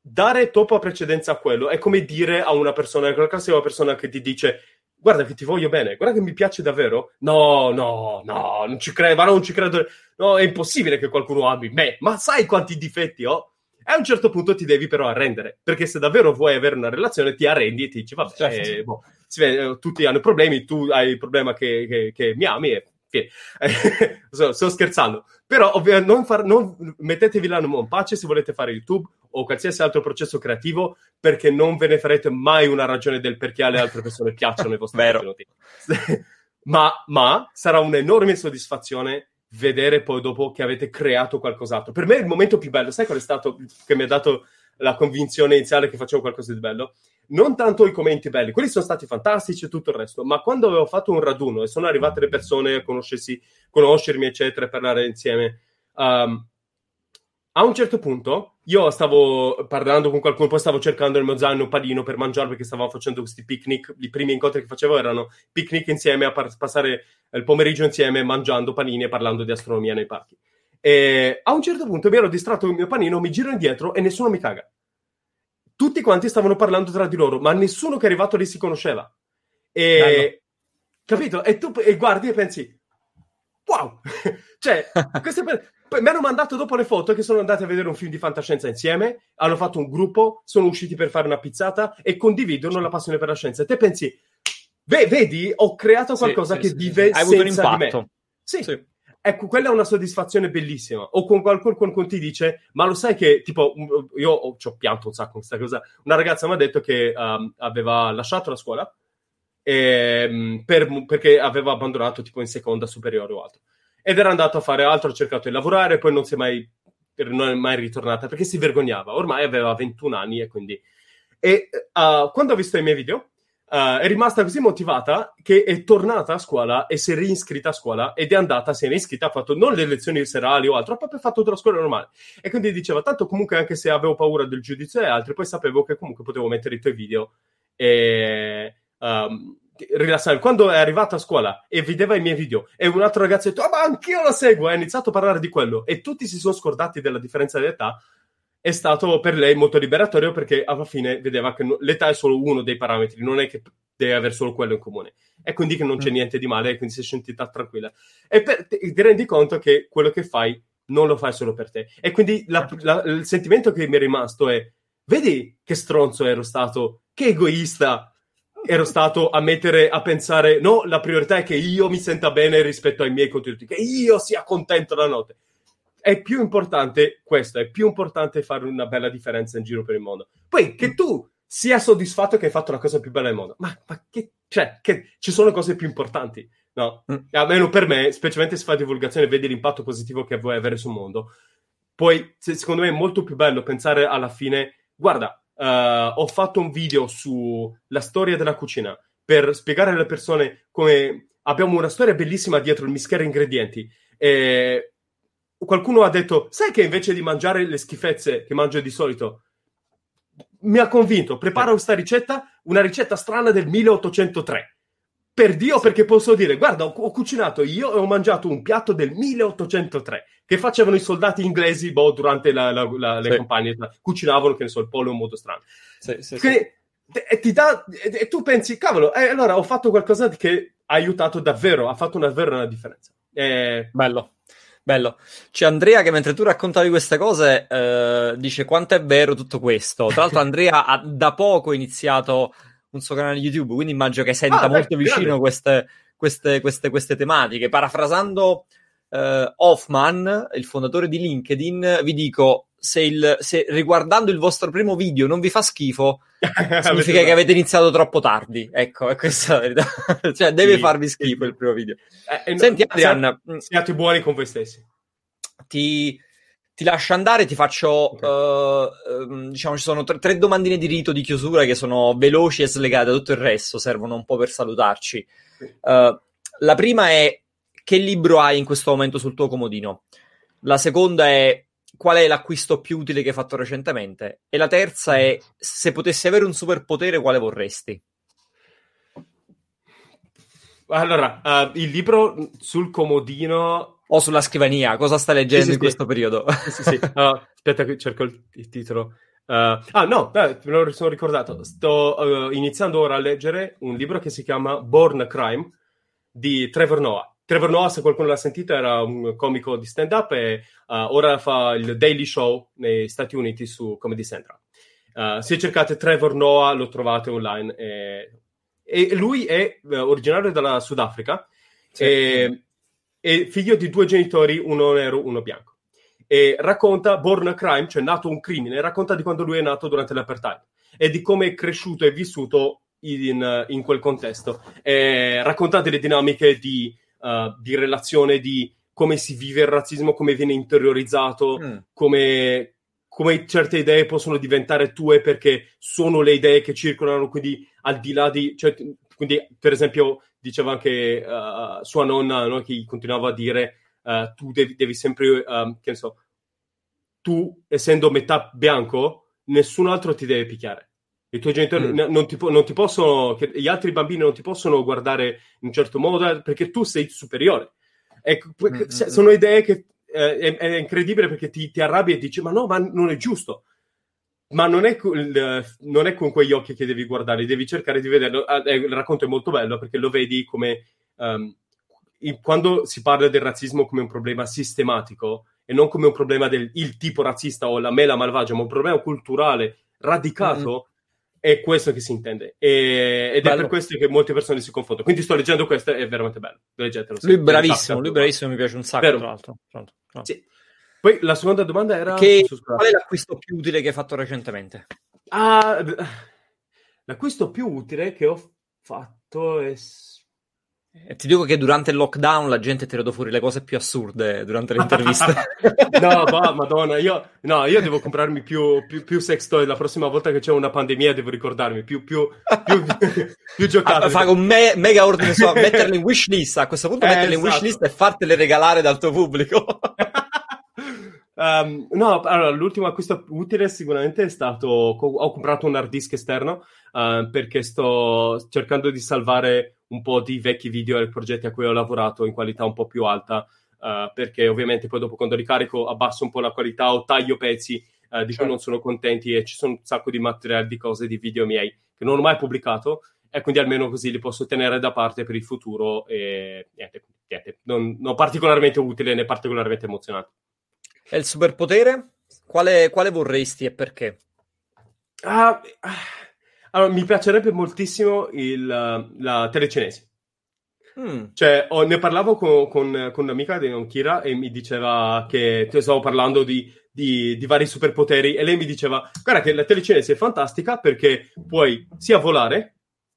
dare troppa precedenza a quello è come dire a una persona, quella classica persona che ti dice guarda che ti voglio bene, guarda che mi piace davvero. No, no, no, non ci credo, ma non ci credo. No, è impossibile che qualcuno ami me, ma sai quanti difetti ho? E a un certo punto ti devi però arrendere, perché se davvero vuoi avere una relazione ti arrendi e ti dici, vabbè, Certo. eh, boh, vede, eh, tutti hanno problemi, tu hai il problema che, che- che mi ami e fine. sto, sto scherzando. Però ovvio, non, far- non mettetevi l'animo in pace se volete fare YouTube o qualsiasi altro processo creativo, perché non ve ne farete mai una ragione del perché alle altre persone piacciono i vostri Vero. contenuti. ma, ma sarà un'enorme soddisfazione vedere poi dopo che avete creato qualcos'altro. Per me il momento più bello, sai qual è stato che mi ha dato la convinzione iniziale che facevo qualcosa di bello? Non tanto i commenti belli, quelli sono stati fantastici e tutto il resto, ma quando avevo fatto un raduno e sono arrivate le persone a conoscersi, conoscermi, eccetera, e parlare insieme, um, a un certo punto io stavo parlando con qualcuno, poi stavo cercando nel mio zaino un panino per mangiare perché stavamo facendo questi picnic. I primi incontri che facevo erano picnic insieme, a par- passare il pomeriggio insieme mangiando panini e parlando di astronomia nei parchi. E a un certo punto mi ero distratto con il mio panino, mi giro indietro e nessuno mi caga. Tutti quanti stavano parlando tra di loro, ma nessuno che è arrivato lì si conosceva. E capito? E tu e guardi e pensi, wow! cioè, queste per- poi mi hanno mandato dopo le foto che sono andati a vedere un film di fantascienza insieme, hanno fatto un gruppo, sono usciti per fare una pizzata e condividono la passione per la scienza. E te pensi, "Ve- vedi, ho creato qualcosa sì, che sì, vive sì. Hai avuto un senza di impatto. me. Sì. Sì. Ecco, quella è una soddisfazione bellissima. O con qualcuno qualcuno ti dice, ma lo sai che, tipo, io ho, ci ho pianto un sacco con questa cosa. Una ragazza mi ha detto che um, aveva lasciato la scuola ehm, per- perché aveva abbandonato tipo in seconda superiore o altro. Ed era andato a fare altro, ha cercato di lavorare, poi non si è mai non è mai ritornata perché si vergognava. Ormai aveva 21 anni e quindi... E uh, quando ha visto i miei video uh, è rimasta così motivata che è tornata a scuola e si è reinscritta a scuola ed è andata, si è reinscritta, ha fatto non le lezioni serali o altro, ha proprio fatto tutta la scuola normale. E quindi diceva, tanto comunque anche se avevo paura del giudizio e altri, poi sapevo che comunque potevo mettere i tuoi video e... Um, rilassare. Quando è arrivata a scuola e vedeva i miei video e un altro ragazzo ha detto, ah, ma anch'io lo seguo, e ha iniziato a parlare di quello e tutti si sono scordati della differenza di età, è stato per lei molto liberatorio perché alla fine vedeva che l'età è solo uno dei parametri, non è che deve avere solo quello in comune. E quindi che non c'è niente di male, e quindi si è sentita tranquilla. E per- ti ti rendi conto che quello che fai non lo fai solo per te. E quindi la- la- il sentimento che mi è rimasto è, vedi che stronzo ero stato, che egoista ero stato a mettere, a pensare, no, la priorità è che io mi senta bene rispetto ai miei contenuti, che io sia contento la notte. È più importante questo, è più importante fare una bella differenza in giro per il mondo. Poi che tu sia soddisfatto che hai fatto la cosa più bella del mondo, ma, ma che, cioè, che ci sono cose più importanti, no? Mm. Almeno per me, specialmente se fai divulgazione e vedi l'impatto positivo che vuoi avere sul mondo. Poi, se- secondo me, è molto più bello pensare alla fine, guarda, eh, ho fatto un video sulla storia della cucina per spiegare alle persone come abbiamo una storia bellissima dietro il mischiare ingredienti. E qualcuno ha detto, sai che invece di mangiare le schifezze che mangio di solito, mi ha convinto, preparo questa ricetta, una ricetta strana del 1803. Per Dio, perché posso dire, guarda, ho, ho cucinato io e ho mangiato un piatto del 1803 che facevano i soldati inglesi boh, durante la- la- la- le Sì. campagne, cucinavano, che ne so, il pollo in un modo strano. Sì, sì, sì. Quindi, e ti dà, e tu pensi, cavolo, eh, allora ho fatto qualcosa che ha aiutato davvero, ha fatto vera una differenza. Eh, Bello, bello. C'è Andrea che mentre tu raccontavi queste cose eh, dice quanto è vero tutto questo. Tra l'altro Andrea ha da poco iniziato un suo canale YouTube, quindi immagino che senta Ah, beh, molto vicino grande. queste, queste, queste, queste tematiche. Parafrasando eh, Hoffman, il fondatore di LinkedIn, vi dico, se, il, se riguardando il vostro primo video non vi fa schifo, significa che avete iniziato troppo tardi. Ecco, è questa la verità. cioè, deve Sì, farvi schifo il primo video. Eh, eh, Senti, Adrian, sia- siate buoni con voi stessi. ti, ti lascio andare, ti faccio, Ok. eh, ehm, diciamo, ci sono tre, tre domandine di rito di chiusura che sono veloci e slegate da tutto il resto, servono un po' per salutarci. Eh, la prima è che libro hai in questo momento sul tuo comodino? La seconda è qual è l'acquisto più utile che hai fatto recentemente? E la terza è se potessi avere un superpotere, quale vorresti? Allora, eh, il libro sul comodino O sulla scrivania, cosa stai leggendo Sì, sì, in questo sì. periodo? sì, sì. Ah, aspetta che cerco il, il titolo. Uh, ah, no, eh, me lo sono ricordato. Sto eh, iniziando ora a leggere un libro che si chiama Born a Crime di Trevor Noah. Trevor Noah, se qualcuno l'ha sentito, era un comico di stand-up e eh, ora fa il Daily Show nei Stati Uniti su Comedy Central. Se cercate Trevor Noah lo trovate online. E, e lui è originario della Sudafrica e è figlio di due genitori, uno nero, uno bianco. E racconta Born a Crime, cioè nato un crimine, racconta di quando lui è nato durante l'apartheid e di come è cresciuto e vissuto in, in quel contesto. E racconta delle dinamiche di, uh, di relazione, di come si vive il razzismo, come viene interiorizzato, Mm. come, come certe idee possono diventare tue perché sono le idee che circolano, quindi al di là di... Cioè, quindi, per esempio, diceva anche uh, sua nonna no, che continuava a dire uh, tu devi, devi sempre, um, che ne so, tu essendo metà bianco, nessun altro ti deve picchiare. I tuoi genitori Mm. non, ti non ti possono, gli altri bambini non ti possono guardare in un certo modo eh, perché tu sei superiore. Ecco, Mm, se- mm, sono idee che eh, è, è incredibile perché ti, ti arrabbi e dici ma no, ma non è giusto. Ma non è, non è con quegli occhi che devi guardare, devi cercare di vederlo. Ah, eh, Il racconto è molto bello perché lo vedi come in- quando si parla del razzismo come un problema sistematico e non come un problema del il tipo razzista o la mela malvagia, ma un problema culturale radicato, è questo che si intende. E- ed è Bello. per questo che molte persone si confondono. Quindi sto leggendo questo, è veramente bello. Leggetelo. Lui bravissimo, se- lui bravissimo, mi piace un sacco, Vero. Tra l'altro, tra l'altro. Sì. Poi la seconda domanda era... Che- qual è l'acquisto più utile che hai fatto recentemente? Ah, l'acquisto più utile che ho fatto è, E ti dico che durante il lockdown la gente ha tirato fuori le cose più assurde durante le interviste. no, ma, madonna, io, no, io devo comprarmi più, più, più, sex toy la prossima volta che c'è una pandemia, devo ricordarmi, più, più, più, più giocate. Ah, fare un me- mega ordine, so, metterle in wishlist, a questo punto Eh, metterle in esatto. wishlist e fartele regalare dal tuo pubblico. Um, no, allora, l'ultimo acquisto utile sicuramente è stato, ho comprato un hard disk esterno uh, perché sto cercando di salvare un po' di vecchi video e progetti a cui ho lavorato in qualità un po' più alta uh, perché ovviamente poi dopo quando ricarico abbasso un po' la qualità o taglio pezzi uh, di cui non sono contenti e ci sono un sacco di materiali, di cose, di video miei che non ho mai pubblicato e quindi almeno così li posso tenere da parte per il futuro e niente, niente non, non particolarmente utile né particolarmente emozionante. E il superpotere? Quale, quale vorresti e perché? Ah, allora, mi piacerebbe moltissimo il, la telecinesi. Mm. Cioè, ho- ne parlavo con, con, con un'amica di Kira e mi diceva che cioè, stavo parlando di, di, di vari superpoteri e lei mi diceva guarda che la telecinesi è fantastica perché puoi sia volare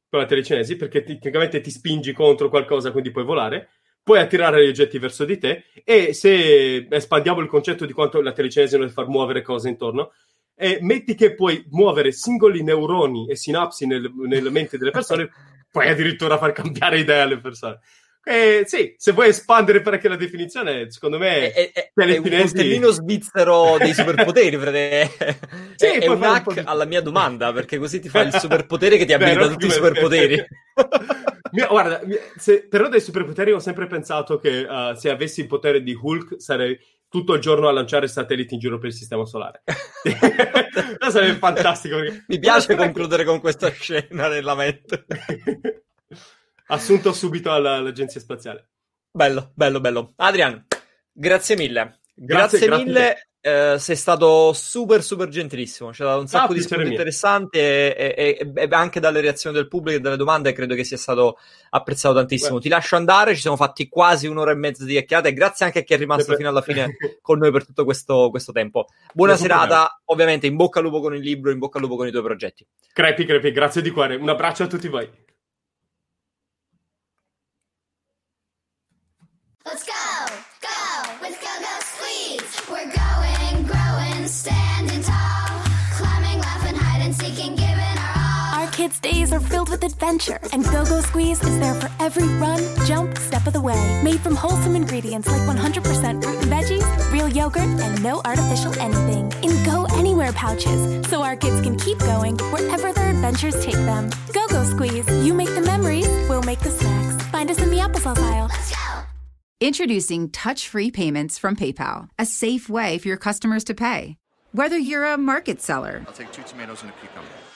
con la telecinesi perché tecnicamente ti spingi contro qualcosa quindi puoi volare puoi attirare gli oggetti verso di te e se espandiamo il concetto di quanto la telecinesi è far muovere cose intorno e metti che puoi muovere singoli neuroni e sinapsi nel- nelle menti delle persone puoi addirittura far cambiare idea alle persone Eh, sì, se vuoi espandere parecchio la definizione, secondo me È, è- è un telecinesi- coltellino svizzero dei superpoteri, frate. Sì, è, è un un hack di- alla mia domanda, perché così ti fa il superpotere che ti abilita Vero? tutti i superpoteri. Mio- guarda, se- però dei superpoteri ho sempre pensato che uh, se avessi il potere di Hulk sarei tutto il giorno a lanciare satelliti in giro per il sistema solare. sarebbe fantastico. perché- Mi piace concludere con questa scena nella mente. Assunto subito alla- all'agenzia spaziale. Bello, bello, bello. Adrian, grazie mille. Grazie, Grazie, grazie mille. eh, sei stato super, super gentilissimo. Ci ha dato un sacco di piacere spunti interessanti e, e- e- e anche dalle reazioni del pubblico e dalle domande credo che sia stato apprezzato tantissimo. Beh. Ti lascio andare, ci siamo fatti quasi un'ora e mezza di chiacchierate e grazie anche a chi è rimasto Sempre- fino alla fine con noi per tutto questo, questo tempo. Buona Nessun serata, ovviamente in bocca al lupo con il libro, in bocca al lupo con i tuoi progetti. Crepi, crepi, grazie di cuore. Un abbraccio a tutti voi. Let's go, all. Our kids' days are filled with adventure, and Go Go Squeeze is there for every run, jump, step of the way. Made from wholesome ingredients like 100% fruit and veggies, real yogurt, and no artificial anything. In Go Anywhere pouches, so our kids can keep going wherever their adventures take them. Go Go Squeeze, you make the memories, we'll make the snacks. Find us in the applesauce aisle. Let's go. Introducing touch free payments from PayPal, a safe way for your customers to pay. Whether you're a market seller, I'll take two tomatoes and a cucumber.